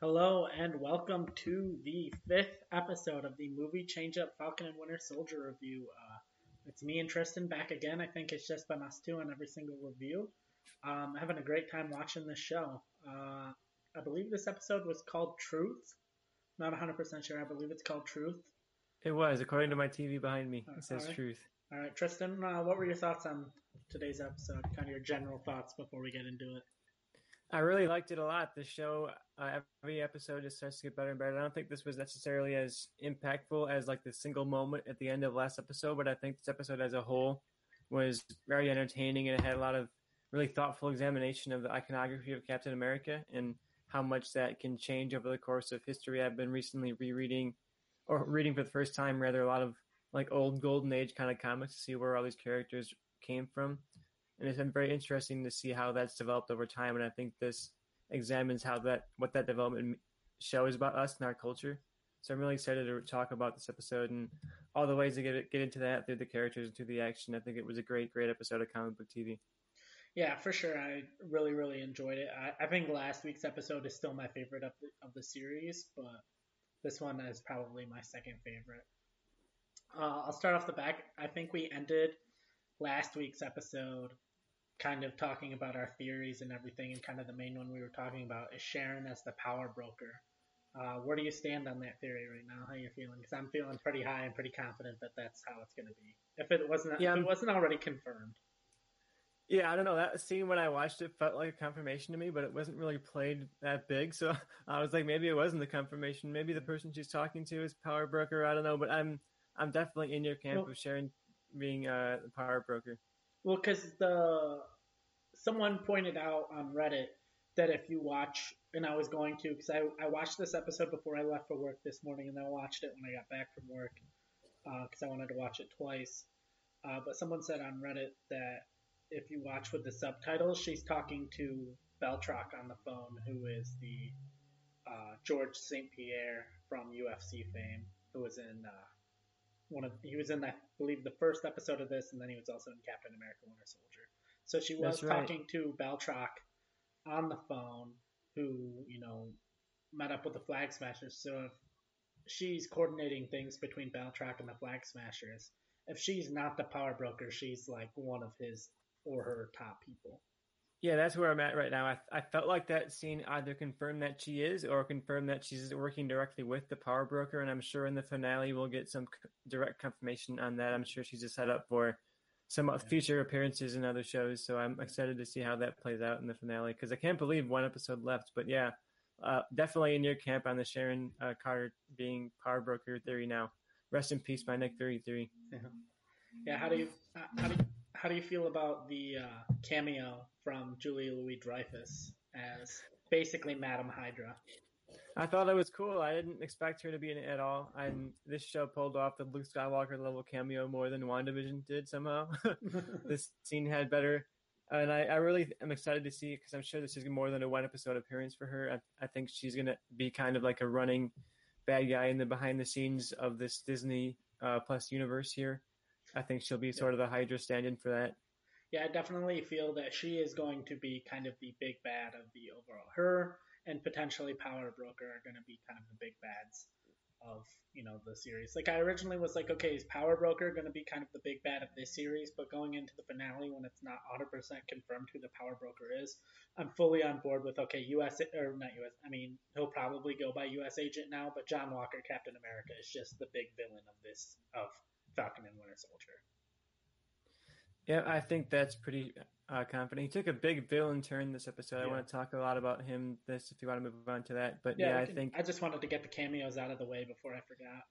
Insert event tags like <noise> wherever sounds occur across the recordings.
Hello and welcome to the fifth episode of the movie Change Up Falcon and Winter Soldier review. Uh, it's me and Tristan back again. I think it's just been us two on every single review. Um, having a great time watching this show. Uh, I believe this episode was called Truth. Not 100% sure. I believe it's called Truth. It was, according to my TV behind me. It says truth. All right, Tristan, uh, what were your thoughts on today's episode? Kind of your general thoughts before we get into it. I really liked it a lot. The show, uh, every episode just starts to get better and better. I don't think this was necessarily as impactful as like the single moment at the end of last episode, but I think this episode as a whole was very entertaining and it had a lot of really thoughtful examination of the iconography of Captain America and how much that can change over the course of history. I've been recently rereading or reading for the first time rather a lot of like old golden age kind of comics to see where all these characters came from. And it's been very interesting to see how that's developed over time. And I think this examines how that what that development shows about us and our culture. So I'm really excited to talk about this episode and all the ways to get get into that through the characters and through the action. I think it was a great, great episode of comic book TV. Yeah, for sure. I really, really enjoyed it. I, I think last week's episode is still my favorite of the, of the series, but this one is probably my second favorite. Uh, I'll start off the back. I think we ended last week's episode kind of talking about our theories and everything, and kind of the main one we were talking about is Sharon as the power broker. Uh, where do you stand on that theory right now? How you feeling? Because I'm feeling pretty high and pretty confident that that's how it's going to be. If it wasn't, Yeah, if it wasn't already confirmed. Yeah, I don't know. That scene when I watched it felt like a confirmation to me, but it wasn't really played that big. <laughs> So I was like, maybe it wasn't the confirmation. Maybe the person she's talking to is power broker. I don't know, but I'm I'm definitely in your camp Well- of Sharon being uh, power broker. Well, because the someone pointed out on Reddit that if you watch, and I was going to, because I, I watched this episode before I left for work this morning, and then I watched it when I got back from work because I wanted to watch it twice. Uh, but someone said on Reddit that if you watch with the subtitles, she's talking to Batroc on the phone, who is the uh, George St. Pierre from UFC fame, who was in uh, one of he was in I believe the first episode of this, and then he was also in Captain America: Winter Soldier. So she was right. talking to Batroc on the phone, who you know met up with the Flag Smashers. So if she's coordinating things between Batroc and the Flag Smashers, if she's not the power broker, she's like one of his or her top people. Yeah, that's where I'm at right now. I, I felt like that scene either confirmed that she is or confirmed that she's working directly with the power broker, and I'm sure in the finale we'll get some c- direct confirmation on that. I'm sure she's a setup for some future appearances in other shows, so I'm excited to see how that plays out in the finale because I can't believe one episode left. But yeah, uh, definitely in your camp on the Sharon uh, Carter being power broker theory now. Rest in peace, my Nick Fury theory. Yeah, how do you how do you, how do you feel about the uh, cameo from Julia Louis Dreyfus as basically Madame Hydra? I thought it was cool. I didn't expect her to be in it at all. And this show pulled off the Luke Skywalker level cameo more than WandaVision did somehow. <laughs> <laughs> this scene had better. And I, I really am excited to see because I'm sure this is more than a one episode appearance for her. I, I think she's going to be kind of like a running bad guy in the behind the scenes of this Disney uh, Plus universe here. I think she'll be sort of the Hydra stand in for that. Yeah, I definitely feel that she is going to be kind of the big bad of the overall. Her and potentially Power Broker are going to be kind of the big bads of you know the series. Like I originally was like, okay, is Power Broker going to be kind of the big bad of this series? But going into the finale, when it's not 100% confirmed who the Power Broker is, I'm fully on board with okay, U.S. or not U.S. I mean, he'll probably go by U.S. Agent now, but John Walker, Captain America, is just the big villain of this of Falcon and Winter Soldier. Yeah, I think that's pretty uh, confident. He took a big villain turn this episode. I want to talk a lot about him this if you want to move on to that. But Yeah, yeah, I can- think I just wanted to get the cameos out of the way before I forgot.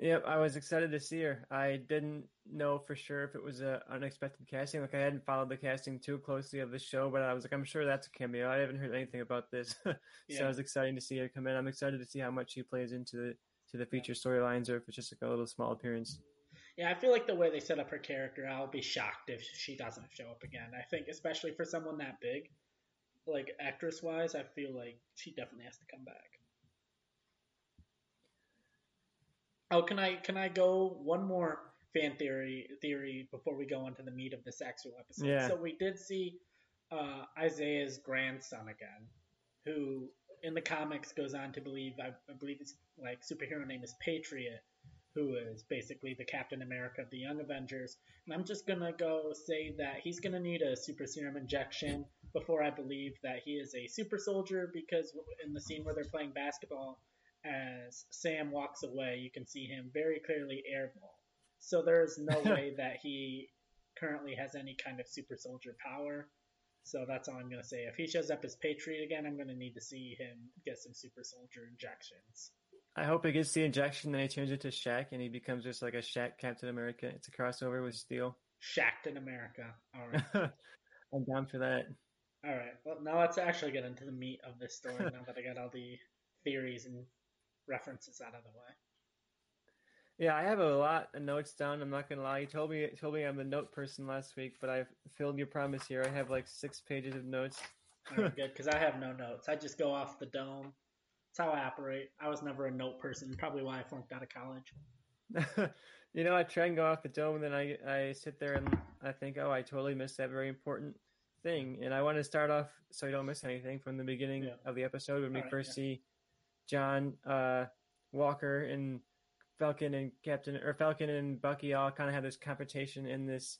Yep, I was excited to see her. I didn't know for sure if it was a unexpected casting. Like I hadn't followed the casting too closely of the show, but I was like, I'm sure that's a cameo. I haven't heard anything about this, <laughs> so Yeah. it was exciting to see her come in. I'm excited to see how much she plays into the to the feature storylines, or if it's just like a little small appearance. Yeah, I feel like the way they set up her character, I'll be shocked if she doesn't show up again. I think, especially for someone that big, like actress wise, I feel like she definitely has to come back. Oh, can I can I go one more fan theory theory before we go into the meat of this actual episode? Yeah. So we did see uh, Isaiah's grandson again, who in the comics goes on to believe I, I believe his like superhero name is Patriot, who is basically the Captain America of the Young Avengers. And I'm just gonna go say that he's gonna need a super serum injection before I believe that he is a super soldier because in the scene where they're playing basketball, as Sam walks away, you can see him very clearly airball. So there's no <laughs> way that he currently has any kind of super soldier power. So that's all I'm going to say. If he shows up as Patriot again, I'm going to need to see him get some super soldier injections. I hope he gets the injection, then he turns into Shaq and he becomes just like a Shaq Captain America. It's a crossover with Steel. Shaq in America. All right. <laughs> I'm down for that. All right. Well, now let's actually get into the meat of this story <laughs> now that I got all the theories and references out of the way. Yeah, I have a lot of notes down. I'm not gonna lie. You told me told me I'm a note person last week, but I've filled your promise here. I have like six pages of notes. <laughs> good, because I have no notes. I just go off the dome. That's how I operate. I was never a note person. Probably why I flunked out of college. <laughs> you know, I try and go off the dome, and then I I sit there and I think, oh, I totally missed that very important thing. And I want to start off so you don't miss anything from the beginning Yeah. of the episode when we All right, first yeah. see John uh, Walker and Falcon and Captain or Falcon and Bucky all kind of have this confrontation in this.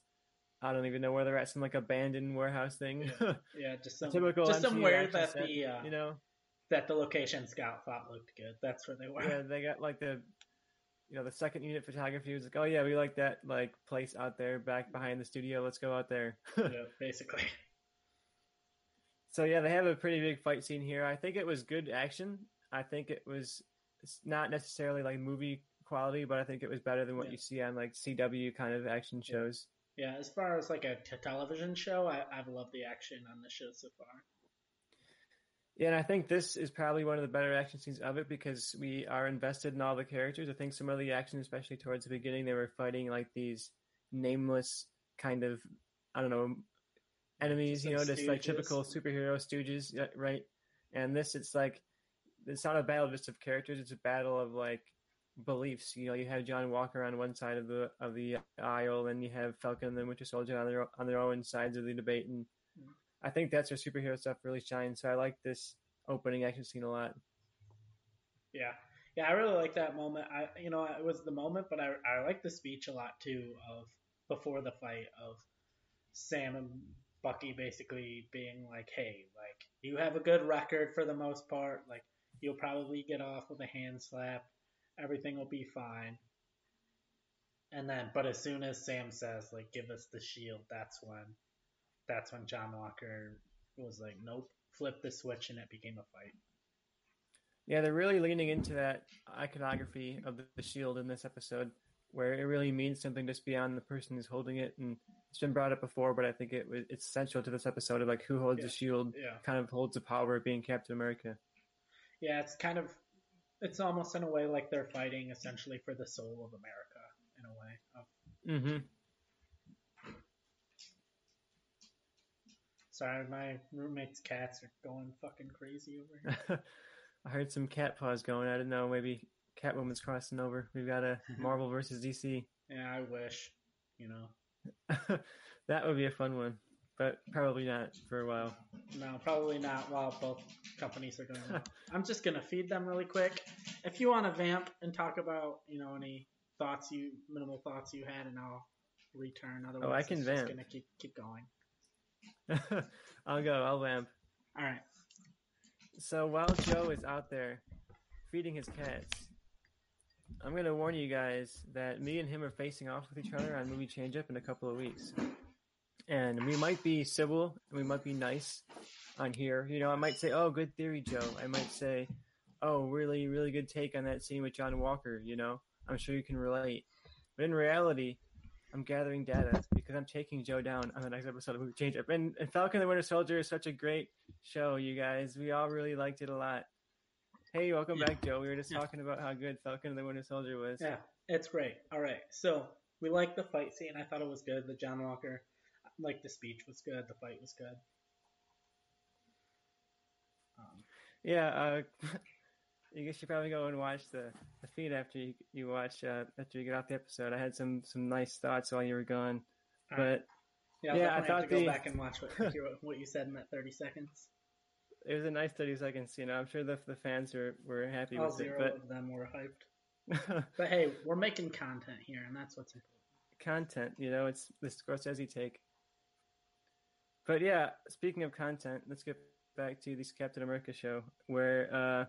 I don't even know where they're at, some like abandoned warehouse thing. Yeah, just <laughs> some Typical just MCU somewhere that set, the uh, you know, that the location scout thought looked good. That's where they were. yeah, they got like the, you know, the second unit photography was like, oh yeah, we like that like place out there back behind the studio. Let's go out there. <laughs> Yeah, basically. So yeah, they have a pretty big fight scene here. I think it was good action. I think it was not necessarily like movie quality, but I think it was better than what Yeah. you see on like CW kind of action Yeah. shows. Yeah, as far as like a t- television show, I, I've loved the action on the show so far. Yeah, and I think this is probably one of the better action scenes of it because we are invested in all the characters. I think some of the action, especially towards the beginning, they were fighting like these nameless kind of, I don't know, enemies, you know, just like typical superhero stooges, right? And this, it's like, it's not a battle just of characters; it's a battle of like beliefs. You know, you have John Walker on one side of the of the aisle, and you have Falcon and the Winter Soldier on their on their own sides of the debate, and Mhm. I think that's where superhero stuff really shines. So I like this opening action scene a lot. Yeah, yeah, I really like that moment. I, you know, it was the moment, but I, I like the speech a lot too of before the fight of Sam and Bucky basically being like, "Hey, like you have a good record for the most part. Like you'll probably get off with a hand slap. Everything will be fine." And then, but as soon as Sam says, like, "Give us the shield," that's when, that's when John Walker was like, "Nope." Flip the switch and it became a fight. Yeah, they're really leaning into that iconography of the, the shield in this episode, where it really means something just beyond the person who's holding it. And it's been brought up before, but I think it was it's essential to this episode of like who holds Yeah. the shield, Yeah. kind of holds the power of being Captain America. Yeah, it's kind of, it's almost in a way like they're fighting essentially for the soul of America in a way. Of, Mm-hmm. Sorry, my roommate's cats are going fucking crazy over here. <laughs> I heard some cat paws going. I didn't know. Maybe Catwoman's crossing over. We've got a <laughs> Marvel versus DC. yeah, I wish, you know. <laughs> that would be a fun one, but probably not for a while. No, probably not while both companies are going. I'm just gonna feed them really quick. If you want to vamp and talk about, you know, any thoughts you, minimal thoughts you had, and I'll return. Otherwise, Oh, I can it's just gonna keep keep going. <laughs> I'll go. I'll vamp. All right. So while Joe is out there feeding his cats, I'm going to warn you guys that me and him are facing off with each other on Movie Change Up in a couple of weeks. And we might be civil, and we might be nice on here. You know, I might say, oh, good theory, Joe. I might say, oh, really, really good take on that scene with John Walker. You know, I'm sure you can relate. But in reality, I'm gathering data because I'm taking Joe down on the next episode of Movie Change Up. And, and Falcon and the Winter Soldier is such a great show, you guys. We all really liked it a lot. Hey, welcome Yeah. back, Joe. We were just Yeah. talking about how good Falcon and the Winter Soldier was. Yeah, it's great. All right, so we like the fight scene. I thought it was good. The John Walker, like the speech was good. The fight was good. Um, Yeah, uh, <laughs> I guess you probably go and watch the, the feed after you you watch uh, after you get off the episode. I had some some nice thoughts while you were gone, all right. but yeah, yeah, I definitely have thought to go back and watch what <laughs> what you said in that thirty seconds. it was a nice thirty seconds. You know, I'm sure the the fans were were happy All with zero it. of them were hyped. <laughs> But hey, we're making content here, and that's what's important. content, you know, it's the Scorsese take. But yeah, speaking of content, let's get back to this Captain America show where uh,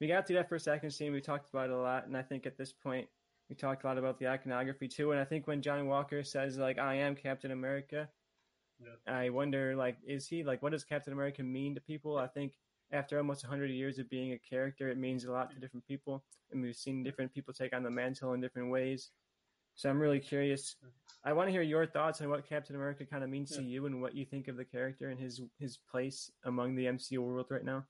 we got to that first action scene. We talked about it a lot, and I think at this point we talked a lot about the iconography too. And I think when John Walker says like "I am Captain America," Yeah. I wonder like is he like what does Captain America mean to people? I think after almost 100 years of being a character, it means a lot to different people, and we've seen different people take on the mantle in different ways. So I'm really curious. I want to hear your thoughts on what Captain America kind of means to you and what you think of the character and his his place among the MCU world right now.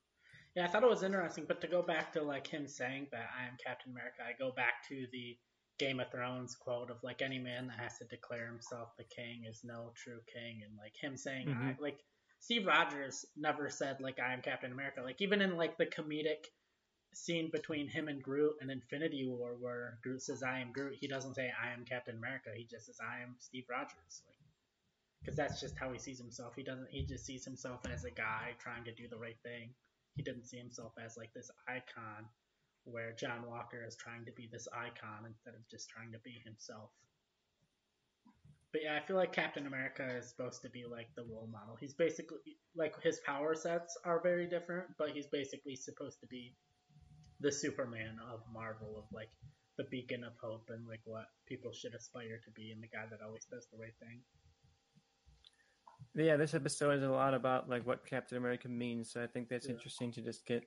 Yeah, I thought it was interesting, but to go back to like him saying that I am Captain America, I go back to the Game of Thrones quote of like any man that has to declare himself the king is no true king, and like him saying I, Mhm. like Steve Rogers never said like I am Captain America. Like even in like the comedic scene between him and Groot in Infinity War, where Groot says I am Groot, he doesn't say I am Captain America. He just says I am Steve Rogers. Like because that's just how he sees himself. He doesn't. He just sees himself as a guy trying to do the right thing. He didn't see himself as like this icon, where John Walker is trying to be this icon instead of just trying to be himself. But yeah, I feel like Captain America is supposed to be like the role model. He's basically like his power sets are very different, but he's basically supposed to be the Superman of Marvel, of like the beacon of hope and like what people should aspire to be, and the guy that always does the right thing. Yeah, this episode is a lot about like what Captain America means. So I think that's Yeah. interesting to just get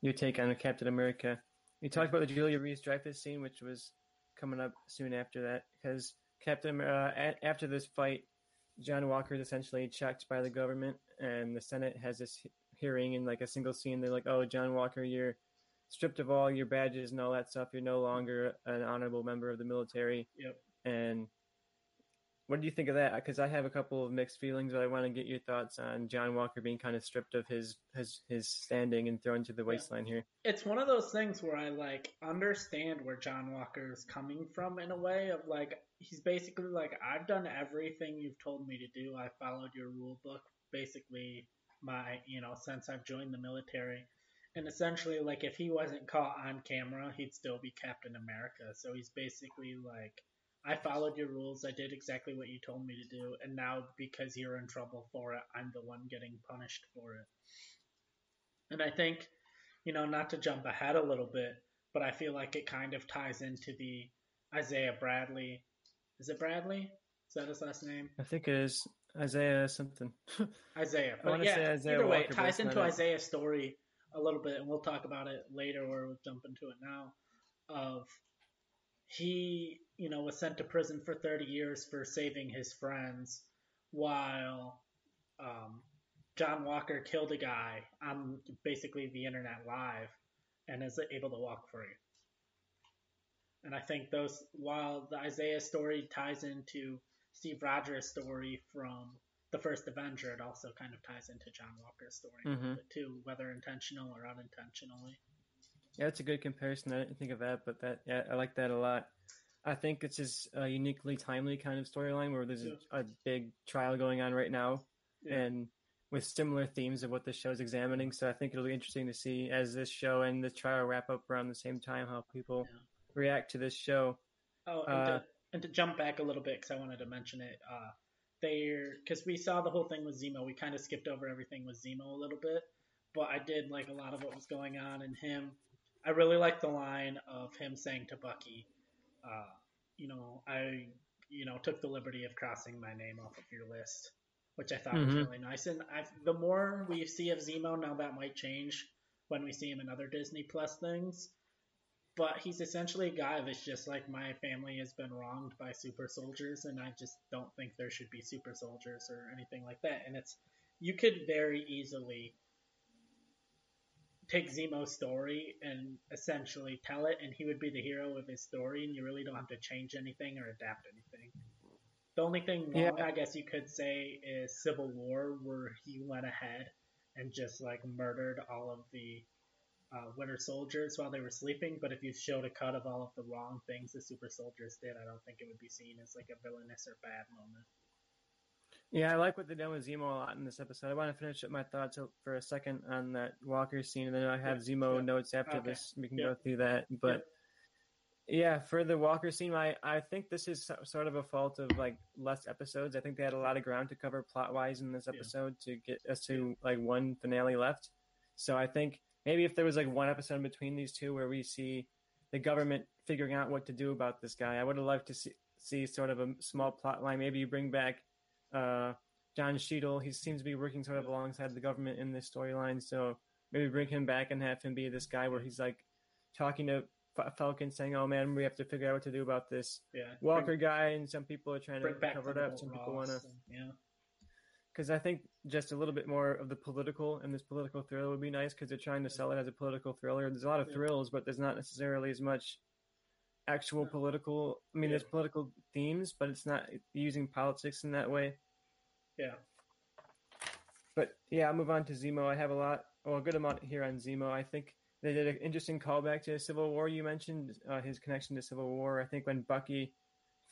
your take on Captain America. We talked about the Julia Reese Dreyfus scene, which was coming up soon after that, because Captain uh, a- after this fight, John Walker is essentially checked by the government, and the Senate has this hearing in like a single scene. They're like, "Oh, John Walker, you're stripped of all your badges and all that stuff. You're no longer an honorable member of the military." Yep. And what do you think of that? Because I have a couple of mixed feelings, but I want to get your thoughts on John Walker being kind of stripped of his his his standing and thrown to the wasteland here. it's one of those things where I like understand where John Walker is coming from in a way of like he's basically like I've done everything you've told me to do. I followed your rule book basically my you know since I've joined the military. And essentially like if he wasn't caught on camera, he'd still be Captain America. So he's basically like I followed your rules. I did exactly what you told me to do, and now because you're in trouble for it, I'm the one getting punished for it. And I think you know, not to jump ahead a little bit, but I feel like it kind of ties into the Isaiah Bradley. Is it Bradley? Is that his last name? I think it is Isaiah something. <laughs> Isaiah. I But wanna yeah, say Isaiah either way, Walker, it ties into. Isaiah's story a little bit, and we'll talk about it later, or we'll jump into it now. Of he, you know, was sent to prison for 30 years for saving his friends, while um, John Walker killed a guy on basically the internet live, and is able to walk free. And I think those, while the Isaiah story ties into Steve Rogers' story from the first Avenger, it also kind of ties into John Walker's story a Mhm. too, whether intentional or unintentionally. Yeah, that's a good comparison. I didn't think of that, but that yeah, I like that a lot. I think it's just a uniquely timely kind of storyline where there's Yeah. a, a big trial going on right now, Yeah. and with similar themes of what the show is examining. So I think it'll be interesting to see as this show and the trial wrap up around the same time how people Yeah. react to this show. Oh, and, Uh, to, and to jump back a little bit, because I wanted to mention it, uh, they're because we saw the whole thing with Zemo. We kind of skipped over everything with Zemo a little bit, but I did like a lot of what was going on in him. I really like the line of him saying to Bucky, uh, "You know, I, you know, took the liberty of crossing my name off of your list," which I thought was Mhm. really nice. And I, the more we see of Zemo, now that might change when we see him in other Disney Plus things but he's essentially a guy that's just like my family has been wronged by super soldiers and i just don't think there should be super soldiers or anything like that and it's you could very easily take zemo's story and essentially tell it and he would be the hero of his story and you really don't have to change anything or adapt anything the only thing wrong Yeah. i guess you could say is civil war where he went ahead and just like murdered all of the uh, Winter Soldiers while they were sleeping, but if you showed a cut of all of the wrong things the super soldiers did, I don't think it would be seen as like a villainous or bad moment. Yeah, I like what they done with Zemo a lot in this episode. I want to finish up my thoughts for a second on that Walker scene, and then I have Yeah, Zemo yeah. notes after Okay. this. We can Yeah. go through that. But yeah, for the Walker scene, I, I think this is sort of a fault of like less episodes. I think they had a lot of ground to cover plot wise in this Yeah. episode to get us to like one finale left. So I think maybe if there was like one episode in between these two where we see the government figuring out what to do about this guy, I would have loved to see, see sort of a small plot line. Maybe you bring back uh, Don Cheadle. He seems to be working sort of alongside the government in this storyline. So maybe bring him back and have him be this guy where he's like talking to F- Falcon, saying, "Oh man, we have to figure out what to do about this Yeah. Walker guy." And some people are trying to cover it up. Some people want to Yeah. because I think just a little bit more of the political and this political thriller would be nice because they're trying to sell it as a political thriller. There's a lot of Yeah. thrills, but there's not necessarily as much actual political. I mean, Yeah. there's political themes, but it's not using politics in that way. Yeah. But yeah, I'll move on to Zemo. I have a lot, well, a good amount here on Zemo. I think they did an interesting callback to Civil War. You mentioned uh, his connection to Civil War. I think when Bucky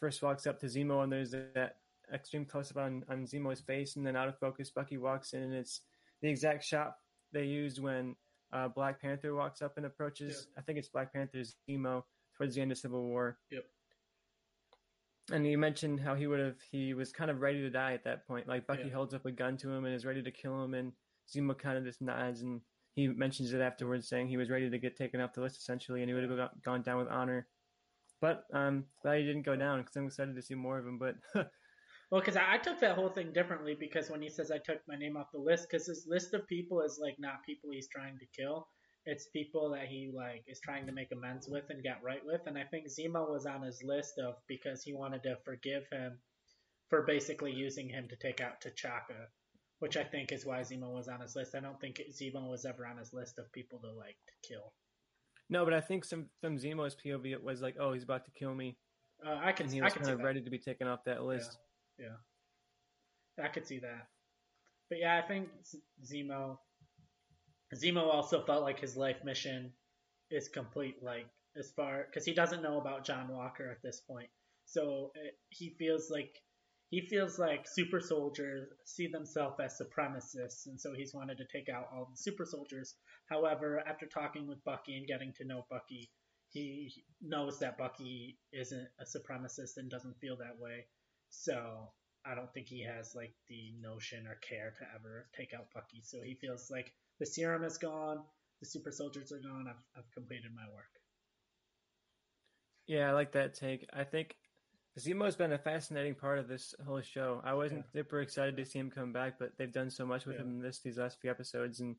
first walks up to Zemo and there's that extreme close up on, on Zemo's face and then out of focus, Bucky walks in and it's the exact shot they used when uh, Black Panther walks up and approaches. I think it's Black Panther's Zemo towards the end of Civil War. Yep. And you mentioned how he would have, he was kind of ready to die at that point. Like Bucky Yeah. holds up a gun to him and is ready to kill him, and Zemo kind of just nods and he mentions it afterwards, saying he was ready to get taken off the list essentially, and he would have gone down with honor. But um, glad he didn't go down because I'm excited to see more of him. But <laughs> Well, because I, I took that whole thing differently because when he says I took my name off the list, because his list of people is like not people he's trying to kill. It's people that he like is trying to make amends with and get right with. And I think Zemo was on his list of because he wanted to forgive him for basically using him to take out T'Chaka, which I think is why Zemo was on his list. I don't think Zemo was ever on his list of people to like to kill. no, but I think some from Zemo's POV it was like, oh, he's about to kill me, Uh, I can and he I was can kind of ready to be taken off that list. Yeah. I could see that. But yeah, I think Zemo Zemo also felt like his life mission is complete like as far cuz he doesn't know about John Walker at this point. So it, he feels like he feels like super soldiers see themselves as supremacists and so he's wanted to take out all the super soldiers. However, after talking with Bucky and getting to know Bucky, he knows that Bucky isn't a supremacist and doesn't feel that way. So I don't think he has like the notion or care to ever take out Bucky. So he feels like the serum is gone, the super soldiers are gone. I've, I've completed my work. Yeah, I like that take. I think Zemo's been a fascinating part of this whole show. I wasn't super excited to see him come back, but they've done so much with Yeah. him in this these last few episodes, and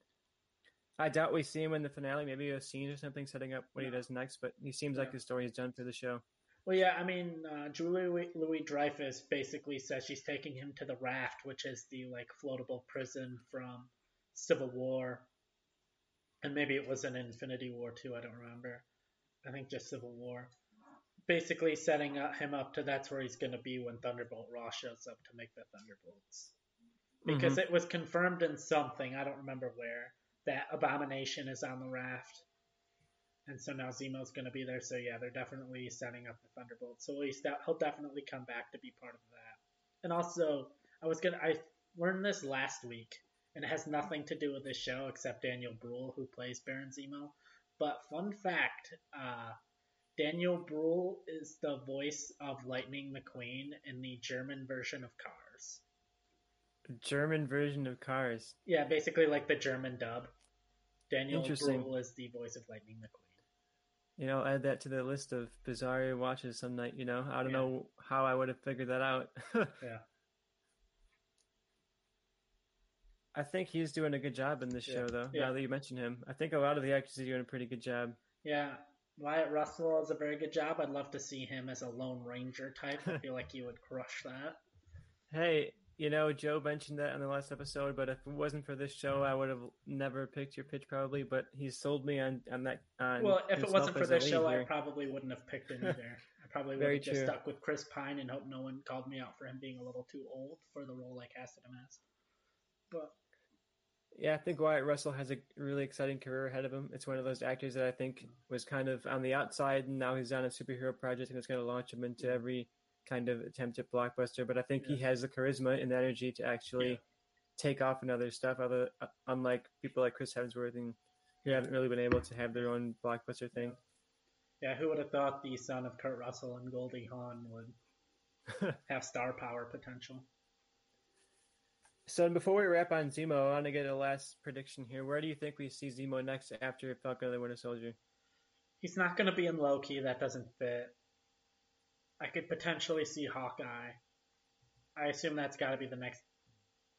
I doubt we see him in the finale. Maybe a scene or something setting up what he does next. But he seems like his story is done for the show. Well, yeah, I mean, uh, Julie Louis Dreyfus basically says she's taking him to the Raft, which is the like floatable prison from Civil War, and maybe it was an Infinity War too. I don't remember. I think just Civil War. Basically, setting up, him up to that's where he's going to be when Thunderbolt Ross shows up to make the Thunderbolts. Mm-hmm. Because it was confirmed in something I don't remember where that Abomination is on the raft. And so now Zemo's going to be there. So yeah, they're definitely setting up the Thunderbolts. So he's de- he'll definitely come back to be part of that. And also, I was gonna I learned this last week, and it has nothing to do with this show except Daniel Bruhl, who plays Baron Zemo. But fun fact, uh, Daniel Bruhl is the voice of Lightning McQueen in the German version of Cars. German version of Cars. Yeah, basically like the German dub. Daniel. Bruhl is the voice of Lightning McQueen. You know, add that to the list of bizarre watches some night. You know, I don't Yeah. know how I would have figured that out. <laughs> Yeah. I think he's doing a good job in this Yeah. show, though. Yeah. Now that you mention him, I think a lot of the actors are doing a pretty good job. Yeah, Wyatt Russell does a very good job. I'd love to see him as a Lone Ranger type. I <laughs> feel like he would crush that. Hey, you know, Joe mentioned that in the last episode, but if it wasn't for this show, I would have never picked your pitch probably. But he sold me on on that. On Well, if it wasn't for this show, I probably wouldn't have picked him either. I probably would have just true. stuck with Chris Pine and hope no one called me out for him being a little too old for the role I casted him as. But Yeah, I think Wyatt Russell has a really exciting career ahead of him. It's one of those actors that I think was kind of on the outside, and now he's on a superhero project, and it's going to launch him into every kind of attempt at blockbuster, but I think Yeah. he has the charisma and the energy to actually Yeah. take off in other stuff. Other uh, unlike people like Chris Hemsworth and who haven't really been able to have their own blockbuster thing. Yeah, who would have thought the son of Kurt Russell and Goldie Hawn would <laughs> have star power potential? So before we wrap on Zemo, I want to get a last prediction here. Where do you think we see Zemo next after Falcon and the Winter Soldier? He's not going to be in Loki. That doesn't fit. I could potentially see Hawkeye. I assume that's got to be the next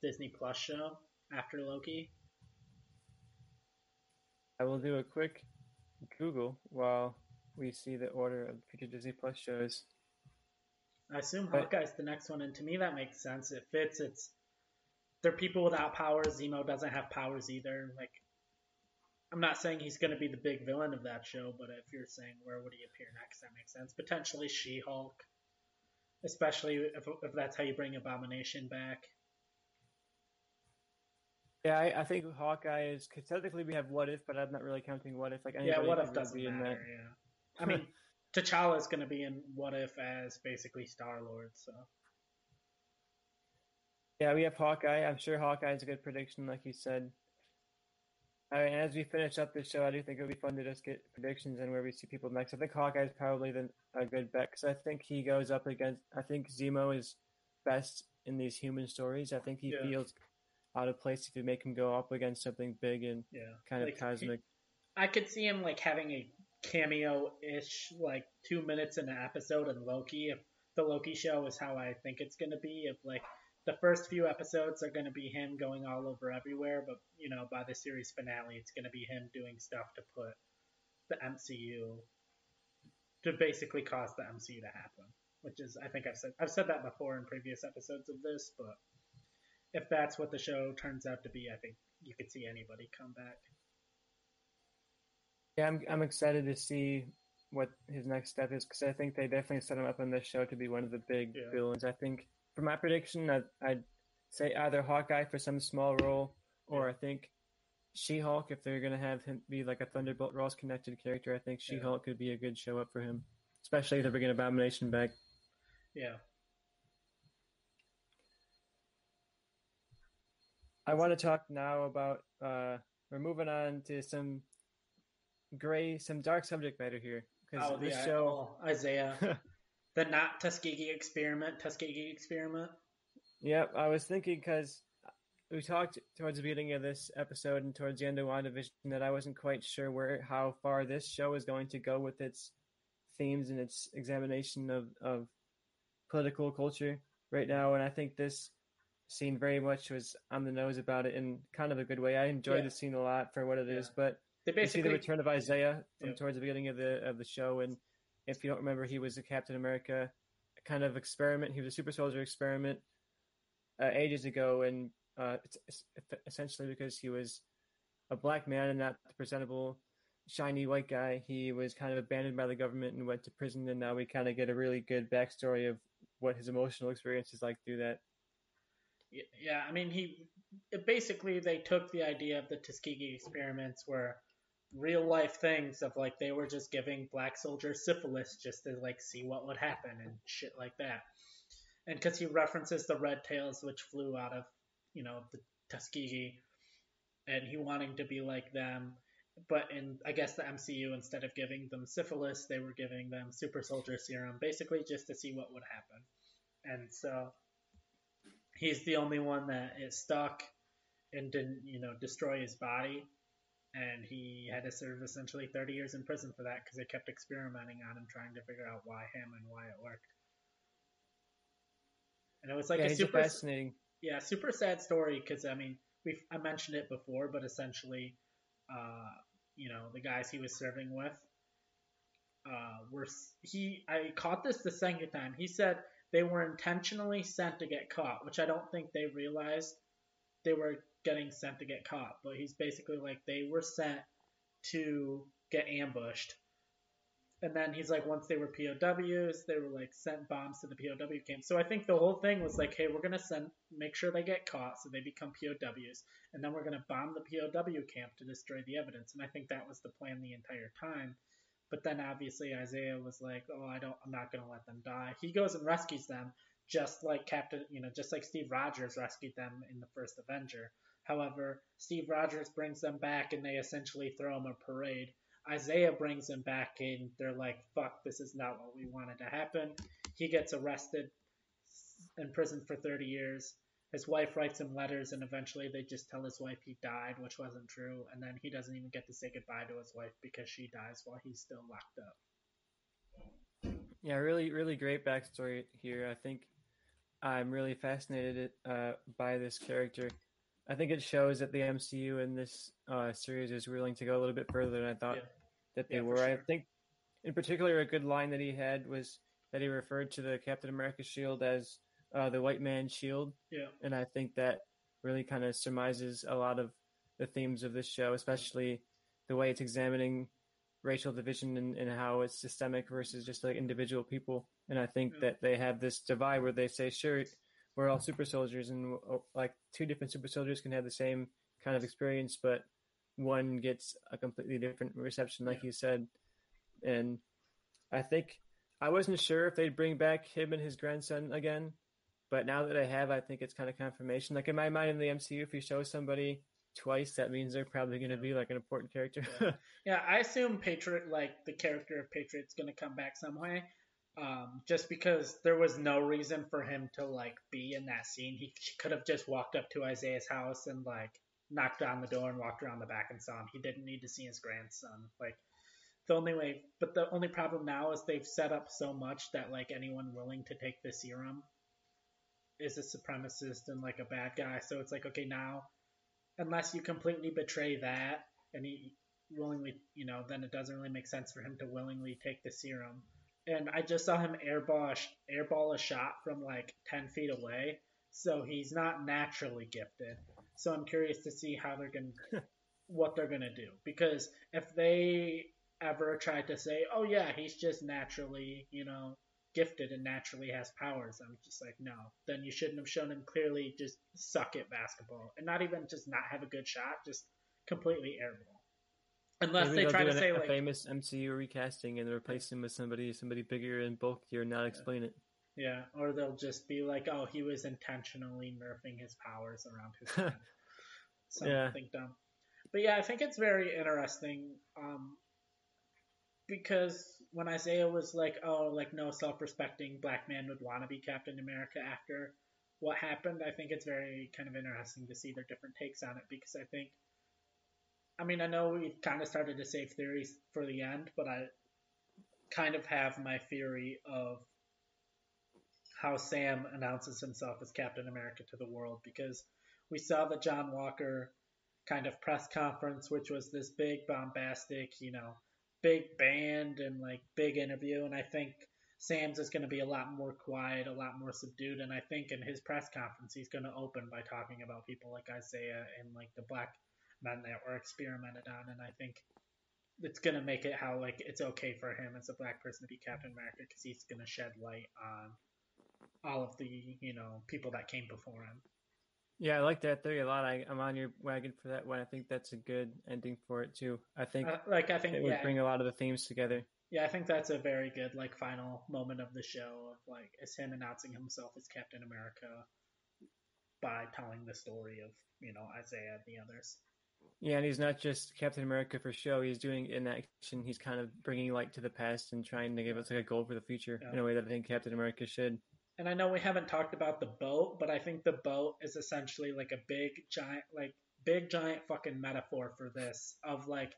Disney Plus show after Loki. I will do a quick Google while we see the order of future Disney Plus shows. I assume But- Hawkeye's the next one, and to me that makes sense. It fits. It's they're people without powers. Zemo doesn't have powers either. Like, I'm not saying he's going to be the big villain of that show, but if you're saying where would he appear next, that makes sense. Potentially She-Hulk, especially if if that's how you bring Abomination back. Yeah, I, I think Hawkeye is technically we have What If, but I'm not really counting What If. Like Yeah, what if doesn't be in matter? that. Yeah, I mean, <laughs> T'Challa is going to be in What If as basically Star Lord. So Yeah, we have Hawkeye. I'm sure Hawkeye is a good prediction, like you said. All right, and as we finish up the show, I do think it would be fun to just get predictions and where we see people next. I think Hawkeye is probably the, a good bet because I think he goes up against. I think Zemo is best in these human stories. I think he Yeah. feels out of place if you make him go up against something big and yeah, kind Like, of cosmic. I could see him like having a cameo-ish, like two minutes in an episode in Loki. If the Loki show is how I think it's gonna be, if like the first few episodes are gonna be him going all over everywhere, but you know by the series finale, it's gonna be him doing stuff to put the MCU to basically cause the MCU to happen. Which is, I think I've said I've said that before in previous episodes of this, but if that's what the show turns out to be, I think you could see anybody come back. Yeah, I'm I'm excited to see what his next step is because I think they definitely set him up on this show to be one of the big Yeah. villains. I think for my prediction, I'd, I'd say either Hawkeye for some small role, or I think She-Hulk if they're gonna have him be like a Thunderbolt Ross connected character. I think She-Hulk could be a good show up for him, especially if they're bringing Abomination back. Yeah. I want to talk now about. Uh, we're moving on to some gray, some dark subject matter here because Oh, this yeah, show. well, Isaiah, <laughs> the not Tuskegee experiment, Tuskegee experiment. Yep, I was thinking because we talked towards the beginning of this episode and towards the end of WandaVision that I wasn't quite sure where how far this show is going to go with its themes and its examination of, of political culture right now, and I think this scene very much was on the nose about it in kind of a good way. I enjoyed Yeah. the scene a lot for what it is, Yeah. but They you see the return of Isaiah from towards the beginning of the of the show, and if you don't remember, he was a Captain America kind of experiment. He was a super soldier experiment uh, ages ago, and uh, it's, essentially because he was a black man and not the presentable, shiny white guy. He was kind of abandoned by the government and went to prison, and now we kind of get a really good backstory of what his emotional experience is like through that. yeah, I mean, he basically they took the idea of the Tuskegee experiments were real life things of like they were just giving black soldiers syphilis just to like see what would happen and shit like that. And because he references the red tails which flew out of you know the Tuskegee, and he wanting to be like them. But in I guess the MCU, instead of giving them syphilis, they were giving them super soldier serum, basically just to see what would happen. And so he's the only one that is stuck and didn't, you know, destroy his body. And he had to serve essentially 30 years in prison for that because they kept experimenting on him, trying to figure out why him and why it worked. And it was like yeah, a super, fascinating. yeah, super sad story because I mean, we I mentioned it before, but essentially, uh, you know, the guys he was serving with, uh, were he I caught this the second time. He said they were intentionally sent to get caught, which I don't think they realized they were getting sent to get caught. But he's basically like they were sent to get ambushed. And then he's like, once they were POWs, they were like sent bombs to the POW camp. So I think the whole thing was like, hey, we're gonna send, make sure they get caught, so they become POWs, and then we're gonna bomb the POW camp to destroy the evidence. And I think that was the plan the entire time. But then obviously Isaiah was like, "Oh, I don't. I'm not gonna let them die." He goes and rescues them, just like Captain, you know, just like Steve Rogers rescued them in the first Avenger. However, Steve Rogers brings them back, and they essentially throw him a parade. Isaiah brings them back, and they're like, "Fuck, this is not what we wanted to happen." He gets arrested, in prison for 30 years. His wife writes him letters, and eventually they just tell his wife he died, which wasn't true. And then he doesn't even get to say goodbye to his wife because she dies while he's still locked up. Yeah, really, really great backstory here. I think I'm really fascinated uh, by this character. I think it shows that the MCU in this uh, series is willing to go a little bit further than I thought Yeah. that they Yeah, were. sure. I think, in particular, a good line that he had was that he referred to the Captain America shield as uh, the white man's shield. Yeah. And I think that really kind of surmises a lot of the themes of this show, especially the way it's examining racial division and, and how it's systemic versus just like individual people. And I think Yeah. that they have this divide where they say, sure, we're all super soldiers, and uh, like two different super soldiers can have the same kind of experience, but one gets a completely different reception, like Yeah. you said. And I think I wasn't sure if they'd bring back him and his grandson again, but now that I have, I think it's kind of confirmation. Like in my mind, in the MCU, if you show somebody twice, that means they're probably going to be like an important character. Yeah. <laughs> Yeah, I assume Patriot, like the character of Patriot's gonna come back some way. Um, just because there was no reason for him to like be in that scene. He could have just walked up to Isaiah's house and like knocked on the door and walked around the back and saw him. He didn't need to see his grandson. Like the only way, but the only problem now is they've set up so much that like anyone willing to take the serum is a supremacist and like a bad guy. So it's like okay now, unless you completely betray that and he willingly, you know, then it doesn't really make sense for him to willingly take the serum. And I just saw him airball airball a shot from like ten feet away, so he's not naturally gifted. So I'm curious to see how they're gonna, <laughs> what they're gonna do because if they ever try to say, oh yeah, he's just naturally, you know, gifted and naturally has powers, I'm just like, no. Then you shouldn't have shown him clearly just suck at basketball and not even just not have a good shot, just completely airball. Unless Maybe they try to an- say a like, famous MCU recasting and replace him with somebody somebody bigger and bulkier and not explain it. yeah, or they'll just be like, oh, he was intentionally nerfing his powers around his <laughs> head. Yeah. Something dumb. But yeah, I think it's very interesting. Um, because when Isaiah was like, oh, like no self-respecting black man would want to be Captain America after what happened, I think it's very kind of interesting to see their different takes on it because I think, I mean, I know we've kind of started to save theories for the end, but I kind of have my theory of how Sam announces himself as Captain America to the world because we saw the John Walker kind of press conference, which was this big bombastic, you know, big band and like big interview. And I think Sam's is going to be a lot more quiet, a lot more subdued. And I think in his press conference, he's going to open by talking about people like Isaiah and like the black men that were experimented on. And I think it's going to make it how like it's okay for him as a black person to be Captain America because he's going to shed light on all of the you know people that came before him. Yeah, I like that theory a lot. I, I'm on your wagon for that one. I think that's a good ending for it too. I think Uh, like I think it would yeah, bring a lot of the themes together. yeah, I think that's a very good like final moment of the show of like is him announcing himself as Captain America by telling the story of you know Isaiah and the others. Yeah, and he's not just Captain America for show. He's doing in action. He's kind of bringing light to the past and trying to give us like a goal for the future Yeah. in a way that I think Captain America should. And I know we haven't talked about the boat, but I think the boat is essentially like a big giant like big giant fucking metaphor for this of like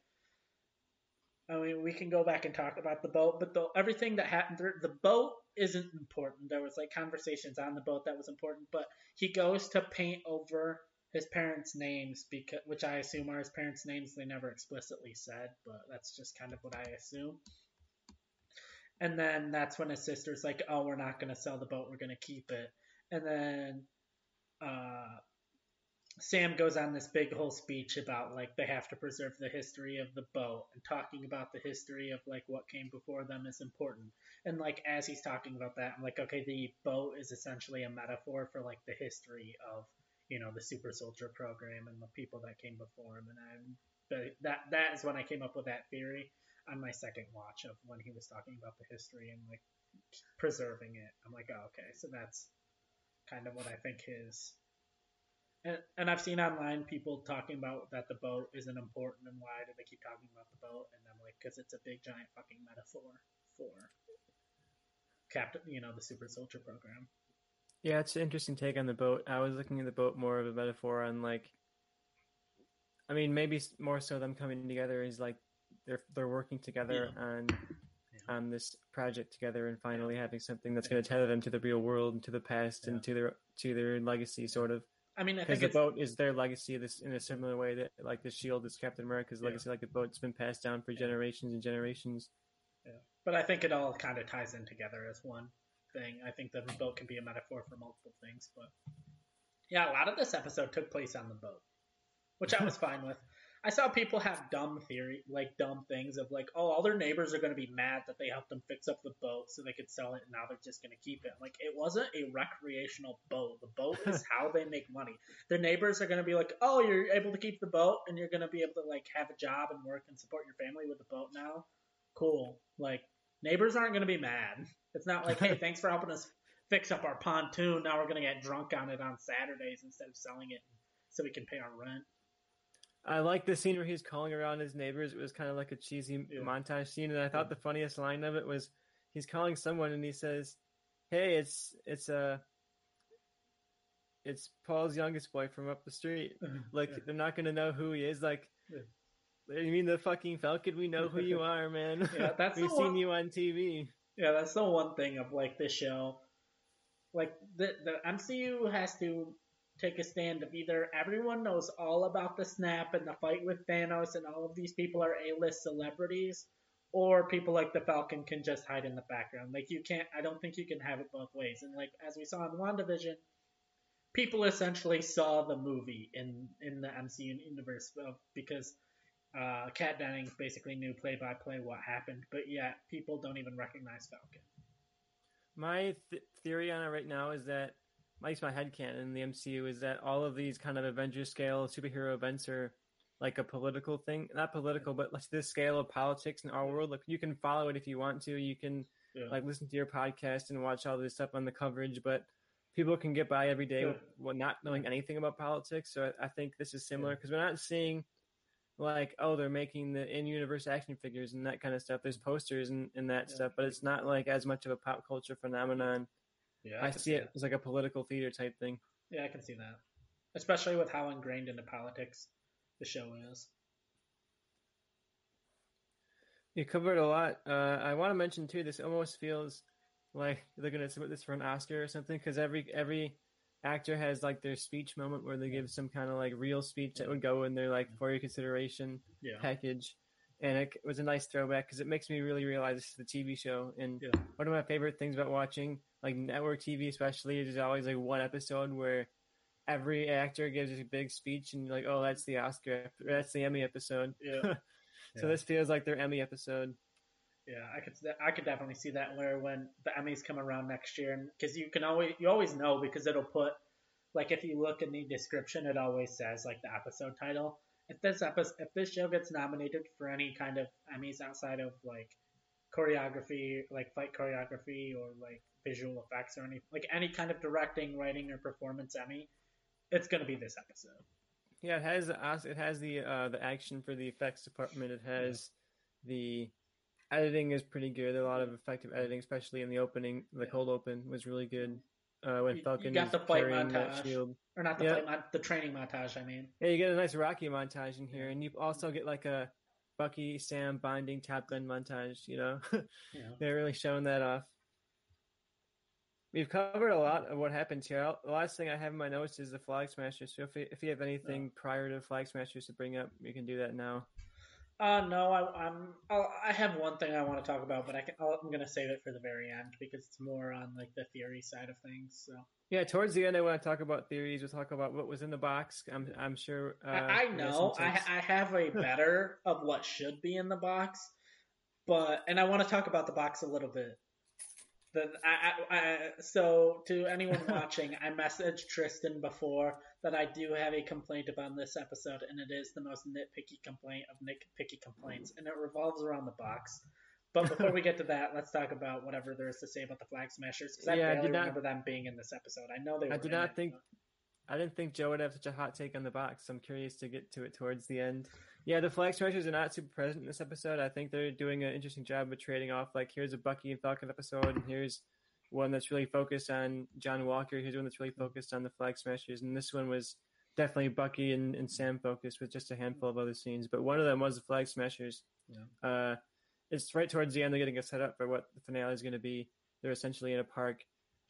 I mean, we can go back and talk about the boat, but the everything that happened the boat isn't important. There was like conversations on the boat that was important, but he goes to paint over his parents' names because which I assume are his parents' names. They never explicitly said, but that's just kind of what I assume. And then that's when his sister's like, "Oh, we're not gonna sell the boat. We're gonna keep it." And then uh, Sam goes on this big whole speech about like they have to preserve the history of the boat and talking about the history of like what came before them is important. And like as he's talking about that, I'm like, okay, the boat is essentially a metaphor for like the history of you know the super soldier program and the people that came before him. And I'm that that is when I came up with that theory on my second watch of when he was talking about the history and like preserving it. I'm like, oh, okay, so that's kind of what I think his. And, and I've seen online people talking about that the boat isn't important and why do they keep talking about the boat? And I'm like, because it's a big giant fucking metaphor for Captain, you know, the Super Soldier program. Yeah, it's an interesting take on the boat. I was looking at the boat more of a metaphor on like, I mean, maybe more so them coming together is like they're they're working together yeah. on yeah. on this project together and finally having something that's going to tether them to the real world and to the past yeah. and to their to their legacy, sort of. I mean, because the boat is their legacy. This in a similar way that like the shield is Captain America's legacy. Like the boat's been passed down for generations and generations. Yeah, but I think it all kind of ties in together as one thing. I think that the boat can be a metaphor for multiple things, but yeah, a lot of this episode took place on the boat, which I was <laughs> fine with. I saw people have dumb theory, like dumb things of like, oh, all their neighbors are going to be mad that they helped them fix up the boat so they could sell it, and now they're just going to keep it. Like, it wasn't a recreational boat. The boat is <laughs> how they make money. Their neighbors are going to be like, oh, you're able to keep the boat, and you're going to be able to like have a job and work and support your family with the boat now. Cool. Like, neighbors aren't going to be mad. It's not like, hey, thanks for helping us fix up our pontoon. Now we're going to get drunk on it on Saturdays instead of selling it so we can pay our rent. I like the scene where he's calling around his neighbors. It was kind of like a cheesy yeah. montage scene, and I thought yeah. the funniest line of it was he's calling someone and he says, "Hey, it's it's a." Uh, it's Paul's youngest boy from up the street. <laughs> Like yeah. they're not gonna know who he is. Like you mean the fucking Falcon? We know who you <laughs> are, man. Yeah, that's <laughs> we've seen one... you on TV. Yeah, that's the one thing of like this show. Like the the MCU has to take a stand of either everyone knows all about the snap and the fight with Thanos and all of these people are A-list celebrities, or people like the Falcon can just hide in the background. Like you can't. I don't think you can have it both ways. And like as we saw in WandaVision, people essentially saw the movie in in the MCU universe because uh, Kat Dennings basically knew play by play what happened, but yet people don't even recognize Falcon. My th- theory on it right now is that, at least my headcanon in the MCU, is that all of these kind of Avengers scale superhero events are like a political thing. Not political, but like this scale of politics in our world. Like you can follow it if you want to. You can yeah. like listen to your podcast and watch all this stuff on the coverage, but people can get by every day yeah. with not knowing anything about politics. So I, I think this is similar because yeah. we're not seeing like oh they're making the in-universe action figures and that kind of stuff. There's posters and, and that yeah. stuff but it's not like as much of a pop culture phenomenon. Yeah i, I see it as like a political theater type thing. Yeah i can see that. Especially with how ingrained into politics the show is. You covered a lot. Uh, i want to mention too this almost feels like they're going to submit this for an oscar or something because every every actor has like their speech moment where they give some kind of like real speech that would go in their like for your consideration yeah. package. And it was a nice throwback because it makes me really realize this is the TV show. And yeah. one of my favorite things about watching like network TV, especially, is always like one episode where every actor gives a big speech and you're like, oh, that's the Oscar, that's the Emmy episode. Yeah. <laughs> so yeah. this feels like their Emmy episode. Yeah, I could I could definitely see that where when the Emmys come around next year, because you can always you always know because it'll put like if you look in the description, it always says like the episode title. If this episode if this show gets nominated for any kind of Emmys outside of like choreography, like fight choreography or like visual effects or any like any kind of directing, writing, or performance Emmy, it's gonna be this episode. Yeah, it has it has the uh, the action for the effects department. It has the editing is pretty good. A lot of effective editing, especially in the opening. The cold open was really good. Uh, when Falcon you got the fight montage, or not the yep. fight, the training montage. I mean, yeah, you get a nice Rocky montage in here, and you also get like a Bucky Sam binding Top Gun montage. You know, <laughs> yeah. they're really showing that off. We've covered a lot of what happens here. The last thing I have in my notes is the Flag Smashers. So if, if you have anything prior to Flag Smashers to bring up, we can do that now. Uh, no, I, I'm. I'll, i have one thing I want to talk about, but I can, i am going to save it for the very end because it's more on like the theory side of things. So yeah, towards the end, I want to talk about theories. We'll talk about what was in the box. I'm, I'm sure. Uh, I, I know. I, I have a <laughs> better of what should be in the box, but and I want to talk about the box a little bit. The, I, I, I, so to anyone <laughs> watching, I messaged Tristan before that I do have a complaint about this episode, and it is the most nitpicky complaint of nitpicky complaints, and it revolves around the box. But before we get to that, let's talk about whatever there is to say about the Flag Smashers because I Yeah, I barely did not- remember them being in this episode. I know they. Were I did not it, think- but- I didn't think Joe would have such a hot take on the box. I'm curious to get to it towards the end. Yeah, the Flag Smashers are not super present in this episode. I think they're doing an interesting job of trading off. Like, here's a Bucky and Falcon episode, and here's one that's really focused on John Walker. Here's one that's really focused on the Flag Smashers, and this one was definitely Bucky and, and Sam focused with just a handful of other scenes. But one of them was the Flag Smashers. Yeah. Uh, it's right towards the end. They're getting set up for what the finale is going to be. They're essentially in a park,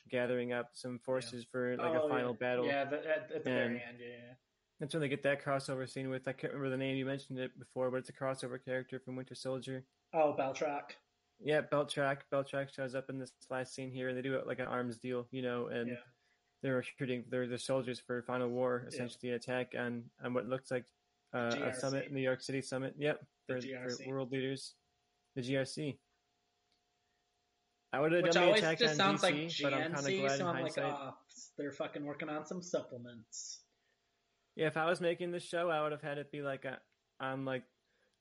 gathering up some forces for like Oh, a final yeah. battle. Yeah, the, at, at the And- very end. Yeah, yeah. That's when they get that crossover scene with I can't remember the name. You mentioned it before, but it's a crossover character from Winter Soldier. Oh, Batroc. Yeah, Batroc. Batroc shows up in this last scene here, and they do it like an arms deal, you know, and Yeah. they're recruiting they're the soldiers for Final War, essentially an attack on on what looks like uh, a summit, New York City summit. Yep, for, world leaders, the GRC. I would have Which done the always attack just on sounds DC, like but I'm kind of glad so in I'm like, oh, they're fucking working on some supplements. Yeah, if I was making this show, I would have had it be like a, on like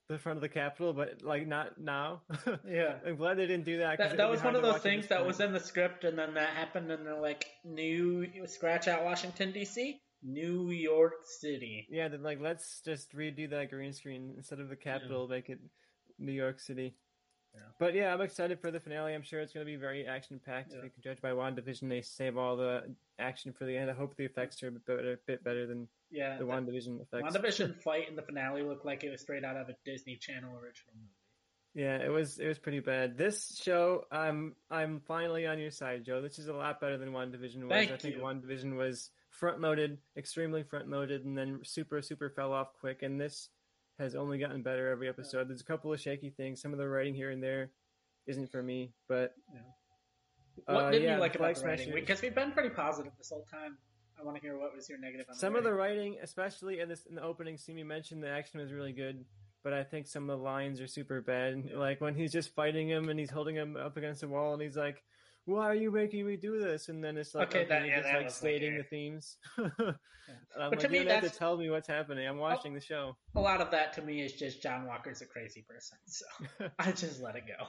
the front of the Capitol, but like not now. <laughs> Yeah. I'm glad they didn't do that. 'cause That, that was one of those things that was in the script, and then that happened, and they're uh, like, "New scratch out Washington D.C., New York City." Yeah, then like let's just redo that green screen instead of the Capitol, make it New York City. Yeah. But yeah, I'm excited for the finale. I'm sure it's going to be very action packed. Yeah. If you can judge by WandaVision, they save all the action for the end. I hope the effects are a bit better, bit better than Yeah, the the WandaVision effects. WandaVision fight in the finale looked like it was straight out of a Disney Channel original movie. Yeah, it was it was pretty bad. This show, I'm I'm finally on your side, Joe. This is a lot better than WandaVision was. Thank I think you. WandaVision was front loaded, extremely front loaded, and then super super fell off quick. And this has only gotten better every episode. There's a couple of shaky things. Some of the writing here and there isn't for me, but yeah. What Uh, didn't yeah, you like about the writing? Because we've been pretty positive this whole time. I want to hear what was your negative on some the of the writing. especially in this in the opening scene, you mentioned the action was really good. But I think some of the lines are super bad. Yeah. Like when he's just fighting him and he's holding him up against the wall and he's like, "Why are you making me do this?" And then it's like, Okay, okay, that- yeah, just that like okay. the themes. <laughs> And I'm But to me, you have to tell me what's happening. I'm watching the show. A lot of that to me is just John Walker's a crazy person, <laughs> so <laughs> I just let it go.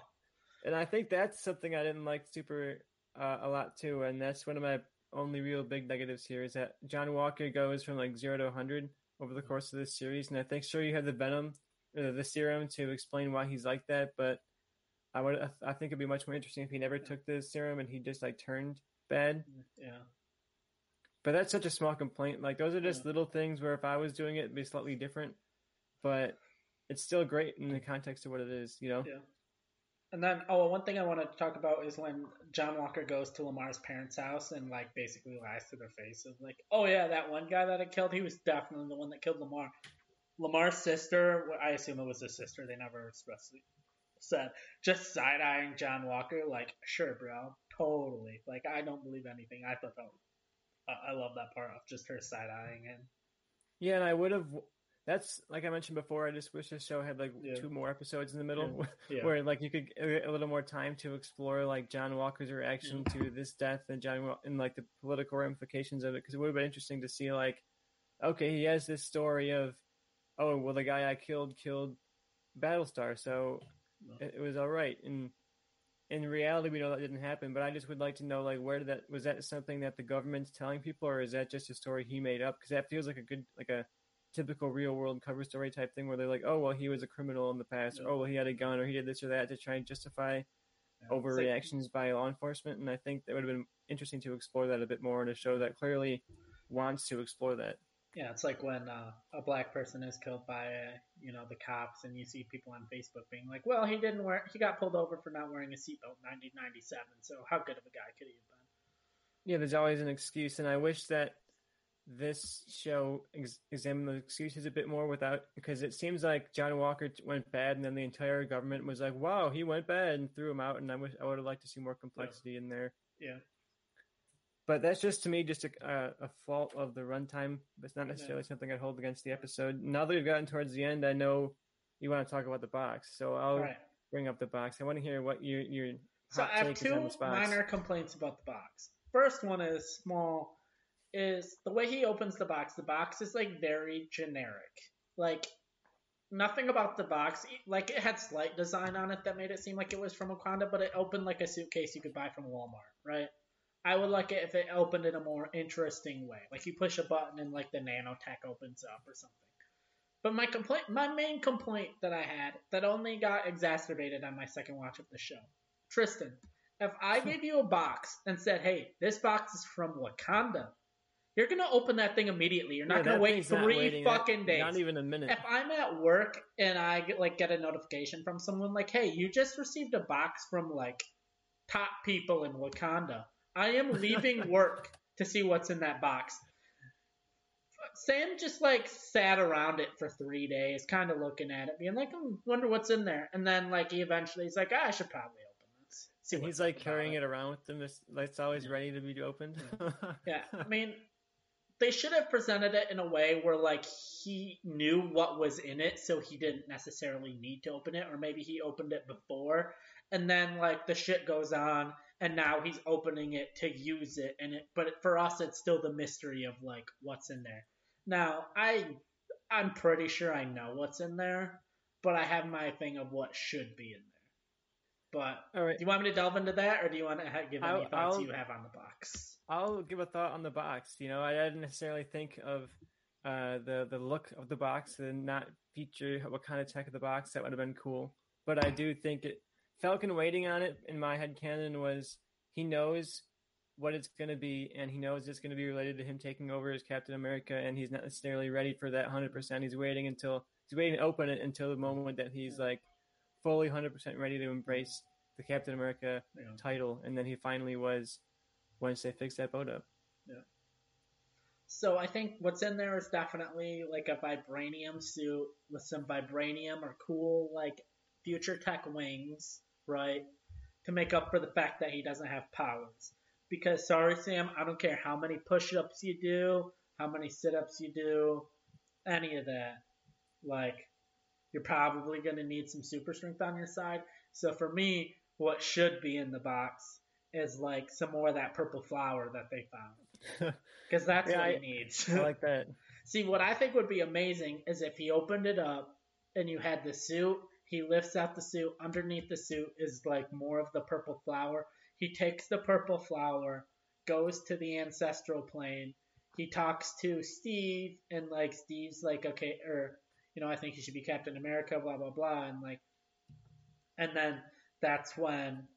And I think that's something I didn't like super uh, a lot too. And that's one of my only real big negatives here is that John Walker goes from like zero to 100 over the course of this series. And I think sure you have the venom, uh, the serum to explain why he's like that, but I would I think it'd be much more interesting if he never took the serum and he just like turned bad. Yeah. But that's such a small complaint. Like those are just Yeah. little things where if I was doing it, it'd be slightly different. But it's still great in the context of what it is, you know. Yeah. And then, oh, one thing I wanted to talk about is when John Walker goes to Lamar's parents' house and like basically lies to their face of like, oh yeah, that one guy that I killed, he was definitely the one that killed Lamar. Lamar's sister, I assume it was his sister. They never expressly said. Just side eyeing John Walker, like, sure, bro, totally. Like, I don't believe anything. I thought that. Was, I I love that part of just her side eyeing him. Yeah, and I would have. That's like I mentioned before. I just wish this show had like Yeah. two more episodes in the middle, Yeah. <laughs> where like you could get a little more time to explore like John Walker's reaction mm. to this death and John and like the political ramifications of it. Because it would have been interesting to see like, okay, he has this story of, oh well, the guy I killed killed Battlestar, so Yeah. it, it was all right. And in reality, we know that didn't happen. But I just would like to know like where did that was that something that the government's telling people, or is that just a story he made up? Because that feels like a good like a typical real world cover story type thing where they're like, oh well, he was a criminal in the past, Yeah. or oh well, he had a gun, or he did this or that to try and justify Yeah. It's like- overreactions by law enforcement. And I think that would have been interesting to explore that a bit more in a show that clearly wants to explore that. Yeah, it's like when uh, a black person is killed by, uh, you know, the cops, and you see people on Facebook being like, "Well, he didn't wear, he got pulled over for not wearing a seatbelt in 1997. So how good of a guy could he have been?" Yeah, there's always an excuse, and I wish that this show ex- examined the excuses a bit more without because it seems like John Walker went bad, and then the entire government was like, "Wow, he went bad," and threw him out. And I wish I would have liked to see more complexity in there. Yeah, But that's just to me just a, a, a fault of the runtime. It's not necessarily something I'd hold against the episode. Now that we've gotten towards the end, I know you want to talk about the box, so I'll right. bring up the box. I want to hear what you you So I have two minor complaints about the box. First one is small, is the way he opens the box. The box is like very generic. Like nothing about the box. Like it had slight design on it that made it seem like it was from Wakanda, but it opened like a suitcase you could buy from Walmart, right? I would like it if it opened in a more interesting way. Like you push a button and like the nanotech opens up or something. But my complaint, my main complaint that I had that only got exacerbated on my second watch of the show, Tristan, if I <laughs> gave you a box and said, "Hey, this box is from Wakanda," you're gonna open that thing immediately. You're not yeah, gonna wait three fucking that, days. Not even a minute. If I'm at work and I get, like get a notification from someone like, "Hey, you just received a box from like top people in Wakanda," I am <laughs> leaving work to see what's in that box. Sam just like sat around it for three days, kind of looking at it, being like, I hmm, wonder what's in there. And then like he eventually he's like, ah, I should probably open this. See he's like carrying it. it around with him. It's, it's always ready to be opened. yeah, I mean, they should have presented it in a way where like he knew what was in it, so he didn't necessarily need to open it, or maybe he opened it before, and then like the shit goes on and now he's opening it to use it and it but for us it's still the mystery of like what's in there. Now i i'm pretty sure i know what's in there but i have my thing of what should be in there. But all right. do you want me to delve into that or do you want to give any I'll, thoughts I'll, you have on the box i'll give a thought on the box you know i didn't necessarily think of uh, the the look of the box and not feature what kind of tech of the box that would have been cool but i do think it Falcon waiting on it in my head canon was he knows what it's going to be, and he knows it's going to be related to him taking over as Captain America, and he's not necessarily ready for that 100%. He's waiting until he's waiting to open it until the moment that he's like fully 100% ready to embrace the Captain America yeah. title, and then he finally was once they fix that boat up. Yeah. So I think what's in there is definitely like a vibranium suit with some vibranium or cool like future tech wings right? To make up for the fact that he doesn't have powers. Because, sorry, Sam, I don't care how many push ups you do, how many sit ups you do, any of that. Like, you're probably going to need some super strength on your side. So, for me, what should be in the box is like some more of that purple flower that they found. <laughs> Because that's yeah, what he needs. I like that. <laughs> See, what I think would be amazing is if he opened it up and you had the suit he lifts out the suit. Underneath the suit is like more of the purple flower. He takes the purple flower, goes to the ancestral plane. He talks to Steve, and like Steve's like, okay, or you know, I think he should be Captain America, blah blah blah, and like, and then that's when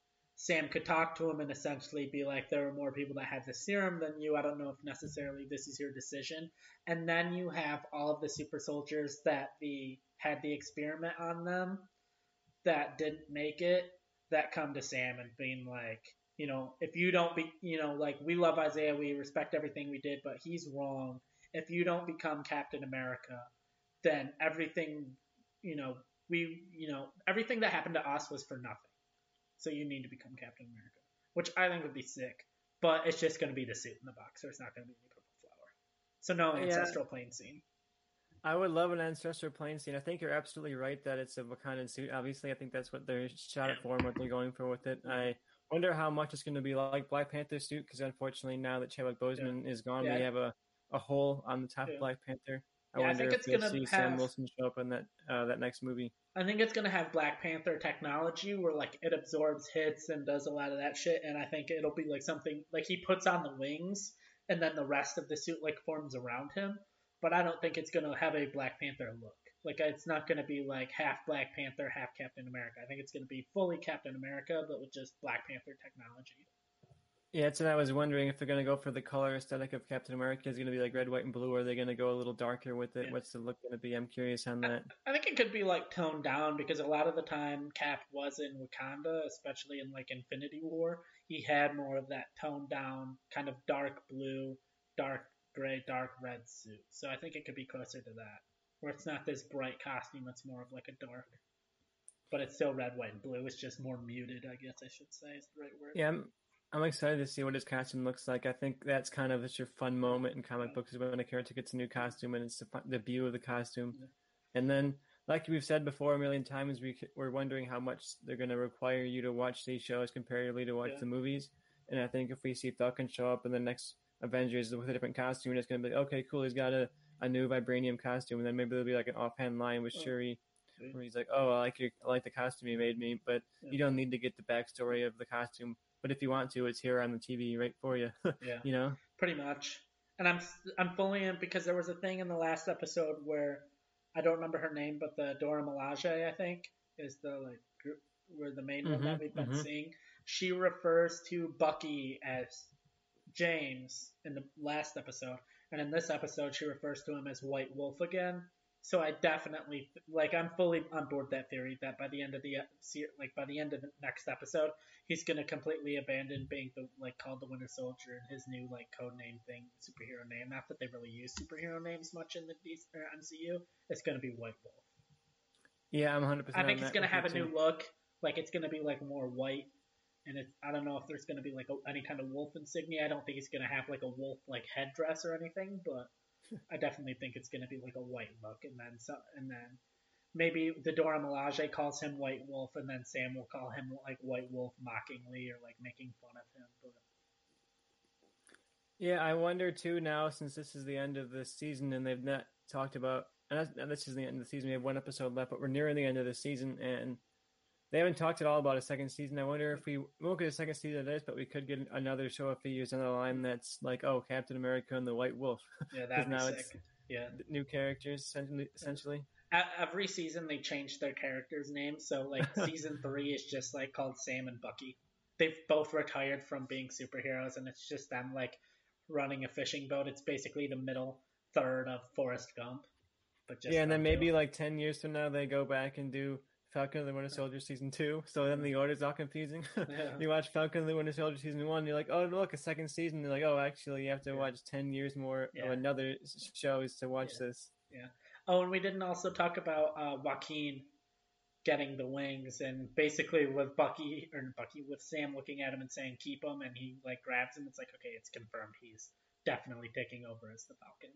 Sam could talk to him and essentially be like, there are more people that have the serum than you. I don't know if necessarily this is your decision. And then you have all of the super soldiers that the had the experiment on them that didn't make it that come to Sam and being like, you know, if you don't be, you know, like we love Isaiah, we respect everything we did, but he's wrong. If you don't become Captain America, then everything, you know, we, you know, everything that happened to us was for nothing. So you need to become Captain America, which I think would be sick. But it's just going to be the suit in the box. or it's not going to be any purple flower. So no ancestral yeah. plane scene. I would love an ancestral plane scene. I think you're absolutely right that it's a Wakandan suit. Obviously, I think that's what they're shot it for and what they're going for with it. I wonder how much it's going to be like Black Panther suit because unfortunately, now that Chadwick Boseman yeah. is gone, yeah. we have a, a hole on the top yeah. of Black Panther. I wonder I if we'll see have, Sam Wilson show up in that uh, that next movie. I think it's gonna have Black Panther technology where like it absorbs hits and does a lot of that shit, and I think it'll be like something like he puts on the wings and then the rest of the suit like forms around him but I don't think it's going to have a Black Panther look. Like it's not going to be like half Black Panther, half Captain America. I think it's going to be fully Captain America, but with just Black Panther technology. Yeah, that's what I was wondering if they're going to go for the color aesthetic of Captain America is going to be like red, white, and blue, or are they going to go a little darker with it? Yeah. What's the look going to be? I'm curious on that. I, I, think it could be like toned down because a lot of the time Cap was in Wakanda, especially in like Infinity War. He had more of that toned down, kind of dark blue, dark gray, dark red suit. So I think it could be closer to that, where it's not this bright costume. It's more of like a dark, but it's still red, white, and blue. It's just more muted, I guess I should say is the right word. Yeah, I'm, I'm excited to see what his costume looks like. I think that's kind of it's your fun moment in comic books when a character gets a new costume and it's the, the view of the costume. And then like we've said before a million times, we we're wondering how much they're going to require you to watch these shows comparatively to watch Yeah. the movies. And I think if we see Falcon show up in the next Avengers with a different costume, it's going to be like, okay, cool. He's got a, a new vibranium costume, and then maybe there'll be like an offhand line with Oh. Shuri where he's like, "Oh, I like your, I like the costume you made me, but Yeah. you don't need to get the backstory of the costume. But if you want to, it's here on the TV right for you. <laughs> Yeah. you know? pretty much. And I'm I'm fully in because there was a thing in the last episode where I don't remember her name, but the Dora Milaje, I think, is the like group where the main one that Mhm, we've been mhm. seeing. She refers to Bucky as James in the last episode, and in this episode she refers to him as White Wolf again. So I definitely like I'm fully on board that theory that by the end of the like by the end of the next episode he's gonna completely abandon being the like called the Winter Soldier and his new like code name thing, superhero name. Not that they really use superhero names much in the DC, or MCU. It's gonna be White Wolf. Yeah, I'm 100. percent I think it's gonna have a new look. Like it's gonna be like more white, and it's I don't know if there's gonna be like a, any kind of wolf insignia. I don't think it's gonna have like a wolf like headdress or anything, but I definitely think it's gonna be like a white look, and then so and then. Maybe the Dora Milaje calls him White Wolf, and then Sam will call him like White Wolf mockingly or like making fun of him. But Yeah, I wonder too now since this is the end of the season and they've not talked about. And this is the end of the season. We have one episode left, but we're nearing the end of the season, and they haven't talked at all about a second season. I wonder if we, won't get a second season of this, but we could get another show a few years down the line that's like, oh, Captain America and the White Wolf, yeah, <laughs> that'd be now sick. it's- Yeah, new characters essentially. essentially. Every season they change their characters' names. So like <laughs> season three is just like called Sam and Bucky. They've both retired from being superheroes, and it's just them like running a fishing boat. It's basically the middle third of Forrest Gump, but just yeah, and then maybe like ten years from now they go back and do Falcon and the Winter Soldier season two. So then the order's all confusing. <laughs> Yeah. you watch Falcon and the Winter Soldier season one, you're like, oh look, a second season. You're like, oh, actually, you have to Yeah. watch ten years more Yeah. of another shows to watch this. Yeah. Oh, and we didn't also talk about uh, Joaquin getting the wings, and basically with Bucky or Bucky with Sam looking at him and saying keep him, and he like grabs him. It's like okay, it's confirmed. He's definitely taking over as the Falcon.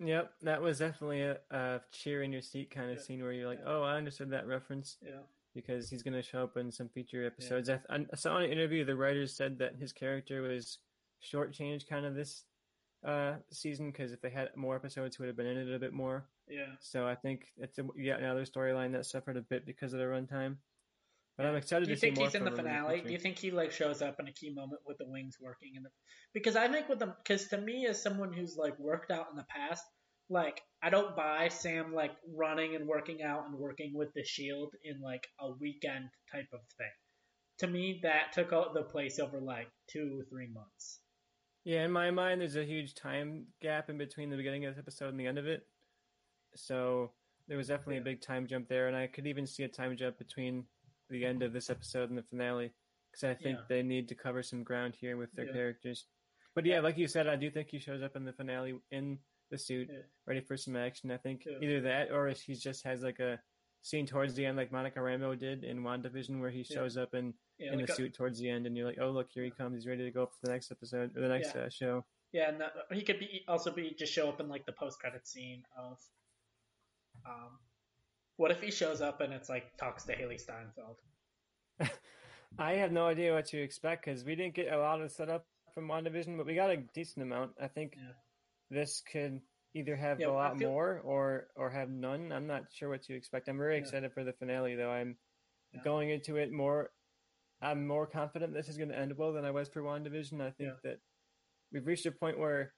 Yep, that was definitely a, a cheer in your seat kind of Yeah. scene where you're like, Yeah. oh, I understood that reference Yeah. because he's going to show up in some future episodes. I, I saw in an interview the writers said that his character was shortchanged kind of this uh, season because if they had more episodes, he would have been in it a bit more. Yeah. So I think it's a, yet another storyline that suffered a bit because of the runtime. But I'm Yeah. excited Do you to see think more he's in the finale? Do you think he like shows up in a key moment with the wings working in the? Because I think with them, because to me, as someone who's like worked out in the past, like I don't buy Sam like running and working out and working with the Shield in like a weekend type of thing. To me, that took out the place over like two or three months. Yeah, in my mind, there's a huge time gap in between the beginning of this episode and the end of it. So there was definitely Yeah. a big time jump there, and I could even see a time jump between the end of this episode and the finale because I think Yeah. they need to cover some ground here with their Yeah. characters. But yeah, like you said, I do think he shows up in the finale in the suit, ready for some action. I think either that or if he just has like a scene towards the end, like Monica Rambeau did in WandaVision, where he shows up in in like a a- suit towards the end, and you're like, oh look, here he comes. He's ready to go for the next episode or the next uh, show. Yeah, and that, he could be also be just show up in like the post credit scene of. Um, what if he shows up and it's like talks to Hailee Steinfeld? <laughs> I have no idea what to expect because we didn't get a lot of setup from WandaVision, but we got a decent amount. I think Yeah. this could either have Yeah, a lot feel- more or or have none. I'm not sure what to expect. I'm very Yeah. excited for the finale, though. I'm going into it more. I'm more confident this is going to end well than I was for WandaVision. I think that we've reached a point where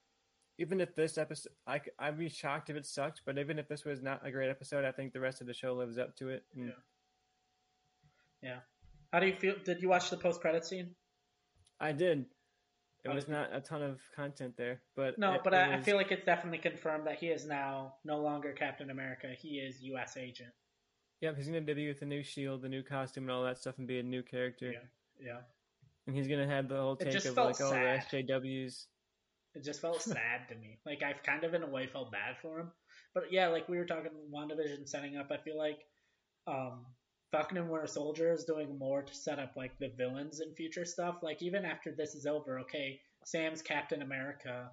even if this episode, I, I'd be shocked if it sucked, but even if this was not a great episode, I think the rest of the show lives up to it. And Yeah. How do you feel? Did you watch the post credit scene? I did. It was not a ton of content there, but No, it- but it I, I feel like it's definitely confirmed that he is now no longer Captain America. He is U.S. agent. Yep, he's gonna debut with the new shield, the new costume, and all that stuff, and be a new character. Yeah. Yeah. And he's gonna have the whole take of like, oh, the. SJWs. It just felt sad to me. Like I've kind of in a way felt bad for him. But yeah, like we were talking WandaVision setting up, I feel like um Falcon and Winter Soldier is doing more to set up like the villains in future stuff. Like even after this is over, okay, Sam's Captain America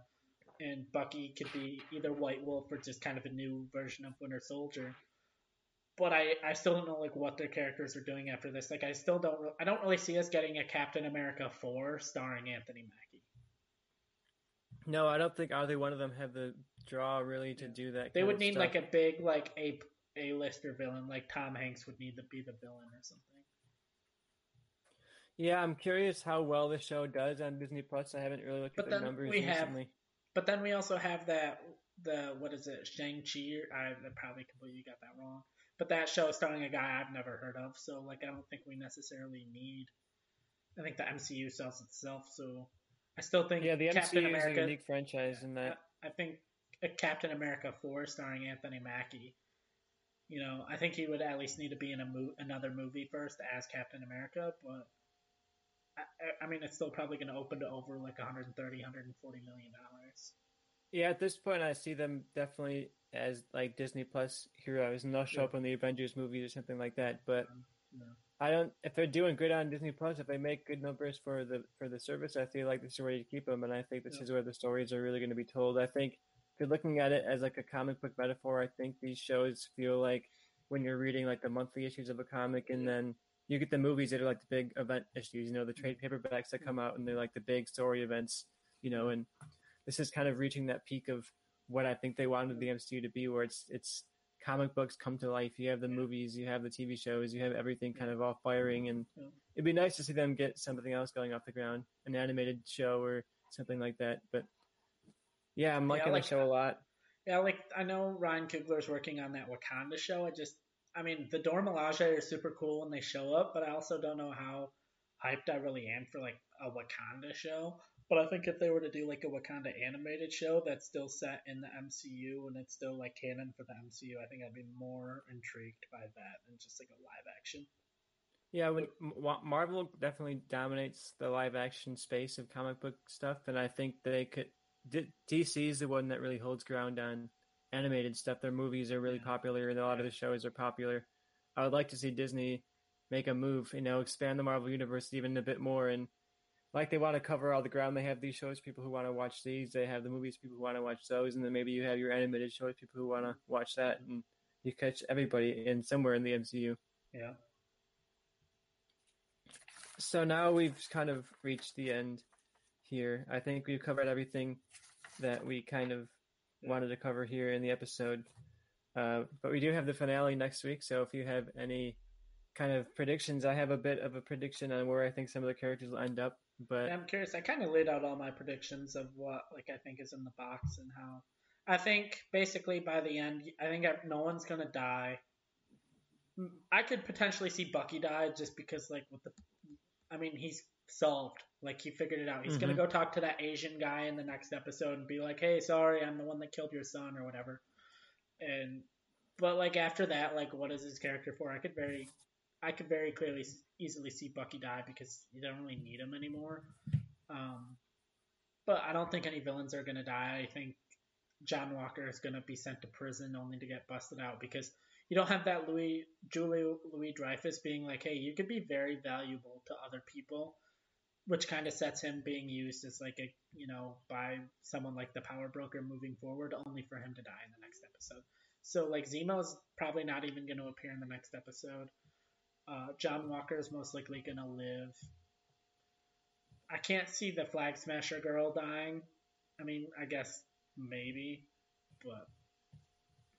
and Bucky could be either White Wolf or just kind of a new version of Winter Soldier. but I, I still don't know like what their characters are doing after this. Like I still don't I don't really see us getting a Captain America four starring Anthony Mackie. No, I don't think either one of them have the draw really to do that. They would need stuff. like a big like a a lister villain, like Tom Hanks would need to be the villain or something. Yeah, I'm curious how well the show does on Disney Plus. I haven't really looked but at the numbers we recently. Have, but then we also have that the what is it Shang Chi? I probably completely got that wrong. But that show is starring a guy I've never heard of, so like I don't think we necessarily need. I think the MCU sells itself, so I still think yeah, the Captain America, is a unique franchise in that. I, I think a Captain America four starring Anthony Mackie. You know, I think he would at least need to be in a mo- another movie first as Captain America, but I, I mean, it's still probably going to open to over like 130, 140 million dollars. Yeah, at this point, I see them definitely as like Disney Plus heroes, and they'll show yeah. up in the Avengers movies or something like that. But um, yeah. I don't. If they're doing good on Disney Plus, if they make good numbers for the for the service, I feel like this is where you keep them, and I think this yeah. is where the stories are really going to be told. I think if you're looking at it as like a comic book metaphor, I think these shows feel like when you're reading like the monthly issues of a comic, and then you get the movies that are like the big event issues. You know, the trade mm-hmm. paperbacks that come out, and they're like the big story events. You know, and this is kind of reaching that peak of what I think they wanted the MCU to be, where it's it's comic books come to life. You have the movies, you have the TV shows, you have everything kind of all firing, and it'd be nice to see them get something else going off the ground, an animated show or something like that. But yeah, I'm liking yeah, like, the show a lot. Yeah, like I know Ryan Coogler's working on that Wakanda show. I just, I mean, the Dora Milaje are super cool when they show up, but I also don't know how hyped I really am for like a Wakanda show. But I think if they were to do like a Wakanda animated show that's still set in the MCU and it's still like canon for the MCU, I think I'd be more intrigued by that than just like a live action. Yeah, when Marvel definitely dominates the live action space of comic book stuff, and I think they could. DC is the one that really holds ground on animated stuff. Their movies are really popular, and a lot of the shows are popular. I would like to see Disney make a move, you know, expand the Marvel universe even a bit more and like they want to cover all the ground. They have these shows, people who want to watch these. They have the movies, people who want to watch those, and then maybe you have your animated shows, people who want to watch that, and you catch everybody in somewhere in the MCU. Yeah. So now we've kind of reached the end here. I think we've covered everything that we kind of wanted to cover here in the episode. Uh, but we do have the finale next week, so if you have any kind of predictions, I have a bit of a prediction on where I think some of the characters will end up. But I'm curious. I kind of laid out all my predictions of what like I think is in the box and how I think basically by the end, I think no one's gonna die. I could potentially see Bucky die just because like with the, I mean he's solved. Like he figured it out. He's mm-hmm. gonna go talk to that Asian guy in the next episode and be like, "Hey, sorry, I'm the one that killed your son or whatever." And but like after that, like what is his character for? I could very I could very clearly easily see Bucky die because you don't really need him anymore. Um, but I don't think any villains are going to die. I think John Walker is going to be sent to prison only to get busted out because you don't have that Louis Julie Louis Dreyfus being like, hey, you could be very valuable to other people, which kind of sets him being used as like a you know by someone like the power broker moving forward, only for him to die in the next episode. So like Zemo's probably not even going to appear in the next episode. Uh, John Walker is most likely going to live. I can't see the Flag Smasher girl dying. I mean, I guess maybe, but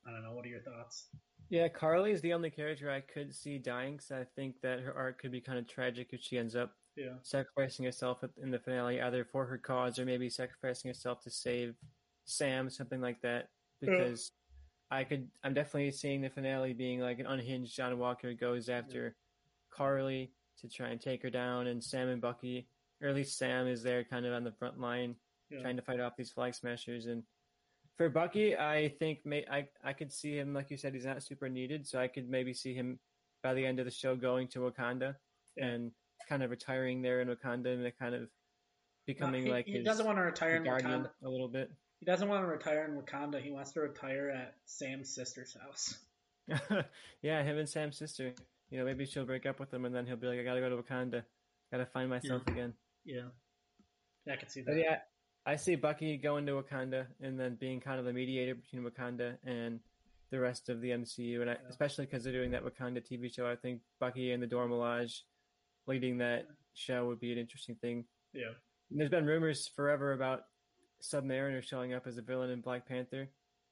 I don't know. What are your thoughts? Yeah, Karli is the only character I could see dying because I think that her arc could be kind of tragic if she ends up yeah. sacrificing herself in the finale, either for her cause or maybe sacrificing herself to save Sam, something like that. Because I could. I'm definitely seeing the finale being like an unhinged John Walker goes after. Karli to try and take her down, and Sam and Bucky, or at least Sam, is there kind of on the front line yeah. trying to fight off these flag smashers. And for Bucky, I think may, I I could see him like you said, he's not super needed, so I could maybe see him by the end of the show going to Wakanda yeah. and kind of retiring there in Wakanda and kind of becoming no, he, like he doesn't want to retire in Wakanda a little bit. He doesn't want to retire in Wakanda. He wants to retire at Sam's sister's house. <laughs> yeah, him and Sam's sister. You know, maybe she'll break up with him, and then he'll be like, "I gotta go to Wakanda. Gotta find myself yeah. again." Yeah, yeah, I can see that. But yeah, I see Bucky going to Wakanda and then being kind of the mediator between Wakanda and the rest of the MCU, and I, Yeah. especially because they're doing that Wakanda TV show. I think Bucky and the Dora Milaje leading that show would be an interesting thing. Yeah. And there's been rumors forever about Submariner showing up as a villain in Black Panther,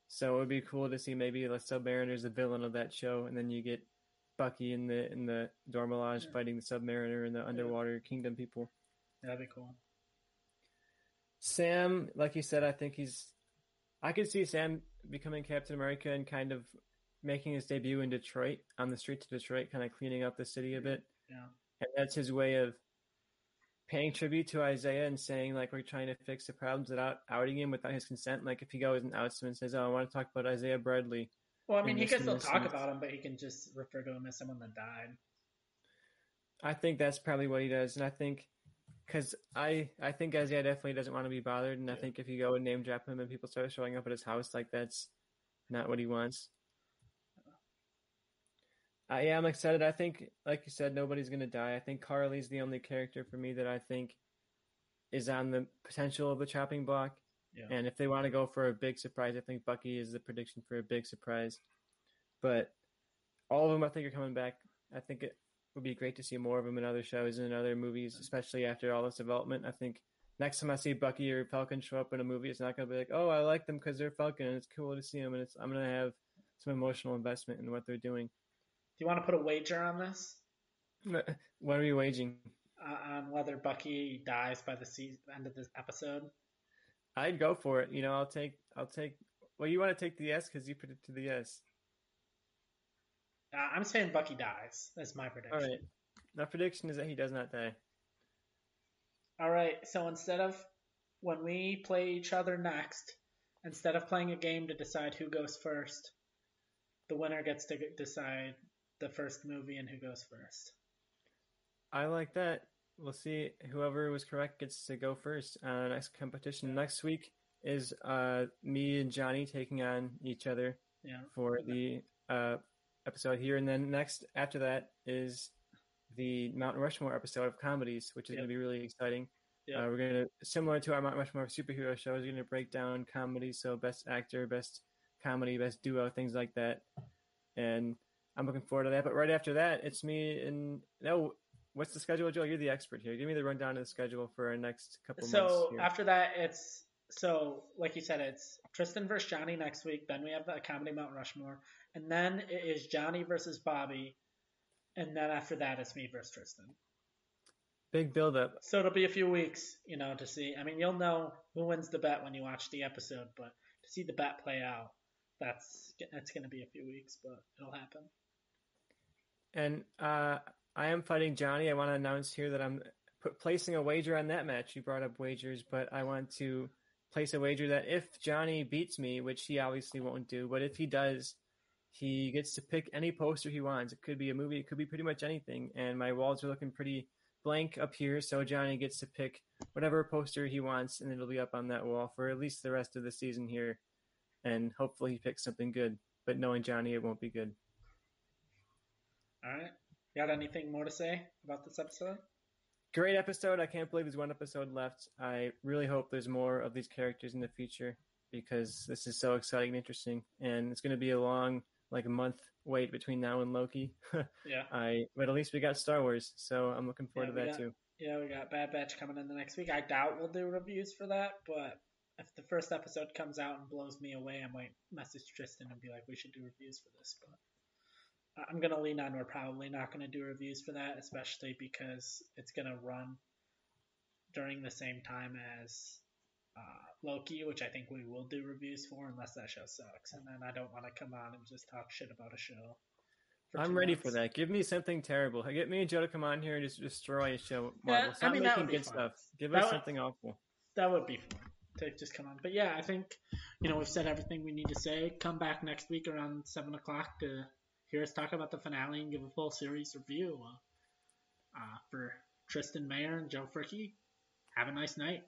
so it would be cool to see maybe like Submariner's the villain of that show, and then you get Bucky and the in the Dora Milaje Yeah. fighting the Submariner and the underwater kingdom people. That'd be cool. Sam, like you said, I think he's. I could see Sam becoming Captain America and kind of making his debut in Detroit on the streets of Detroit, kind of cleaning up the city a bit. Yeah. And that's his way of paying tribute to Isaiah and saying like we're trying to fix the problems without outing him without his consent. Like if he goes and outs him and says, "Oh, I want to talk about Isaiah Bradley," Well, I mean, he can still talk about him, but he can just refer to him as someone that died. I think that's probably what he does, and I think because I I think Isaiah definitely doesn't want to be bothered, and I think if you go and name drop him and people start showing up at his house, like that's not what he wants. Uh, yeah, I'm excited. I think, like you said, nobody's gonna die. I think Karli's the only character for me that I think is on the potential of the chopping block. Yeah. And if they want to go for a big surprise, I think Bucky is the prediction for a big surprise. But all of them, I think, are coming back. I think it would be great to see more of them in other shows and in other movies, especially after all this development. I think next time I see Bucky or Falcon show up in a movie, it's not going to be like, oh, I like them because they're Falcon and it's cool to see them, and it's I'm going to have some emotional investment in what they're doing. You want to put a wager on this? what are you waging? Uh, on whether Bucky dies by the se- end of this episode? I'd go for it. You know, I'll take, I'll take. Well, you want to take the yes because you predicted the yes. Uh, I'm saying Bucky dies. That's my prediction. All right. My prediction is that he does not die. All right. So instead of when we play each other next, instead of playing a game to decide who goes first, the winner gets to decide the first movie and who goes first. I like that. We'll see. Whoever was correct gets to go first. Uh, next competition next week is uh, me and Johnny taking on each other Yeah. for the uh, episode here, and then next after that is the Mount Rushmore episode of comedies, which is Yep. going to be really exciting. Yep. Uh, we're going to similar to our Mount Rushmore superhero show. We're going to break down comedy, so best actor, best comedy, best duo, things like that, and I'm looking forward to that. But right after that, it's me and no. What's the schedule, Joe? You're the expert here. Give me the rundown of the schedule for our next couple months. So after that, it's so like you said, it's Tristan versus Johnny next week. Then we have the comedy Mount Rushmore, and then it is Johnny versus Bobby, and then after that, it's me versus Tristan. Big build up. So it'll be a few weeks, you know, to see. I mean, you'll know who wins the bet when you watch the episode, but to see the bet play out, that's that's going to be a few weeks, but it'll happen. And uh, I am fighting Johnny. I want to announce here that I'm put, placing a wager on that match. You brought up wagers, but I want to place a wager that if Johnny beats me, which he obviously won't do, but if he does, he gets to pick any poster he wants. It could be a movie, it could be pretty much anything. And my walls are looking pretty blank up here, so Johnny gets to pick whatever poster he wants, and it'll be up on that wall for at least the rest of the season here. And hopefully he picks something good. But knowing Johnny, it won't be good. All right. You Got anything more to say about this episode? great episode. I can't believe there's one episode left. I really hope there's more of these characters in the future because this is so exciting and interesting. And it's going to be a long, like a month wait between now and Loki. <laughs> Yeah. I, but at least we got Star Wars, so I'm looking forward Yeah, to that got- too. Yeah, we got Bad Batch coming in the next week. I doubt we'll do reviews for that, but if the first episode comes out and blows me away, I might message Tristan and be like, we should do reviews for this. But I'm going to lean on we're probably not going to do reviews for that, especially because it's going to run during the same time as uh, Loki, which I think we will do reviews for unless that show sucks. And then I don't want to come on and just talk shit about a show. I'm ready months. for that. Give me something terrible. Get me and Joe to come on here and just destroy a show. Yeah, Marvel. I mean, making good fun. stuff. Give That us would- something awful. that would be fun to just come on. But yeah, I think you know we've said everything we need to say. Come back next week around seven o'clock to hear us talk about the finale and give a full series review. Uh, for Tristan Mayer and Joe Fricky, have a nice night.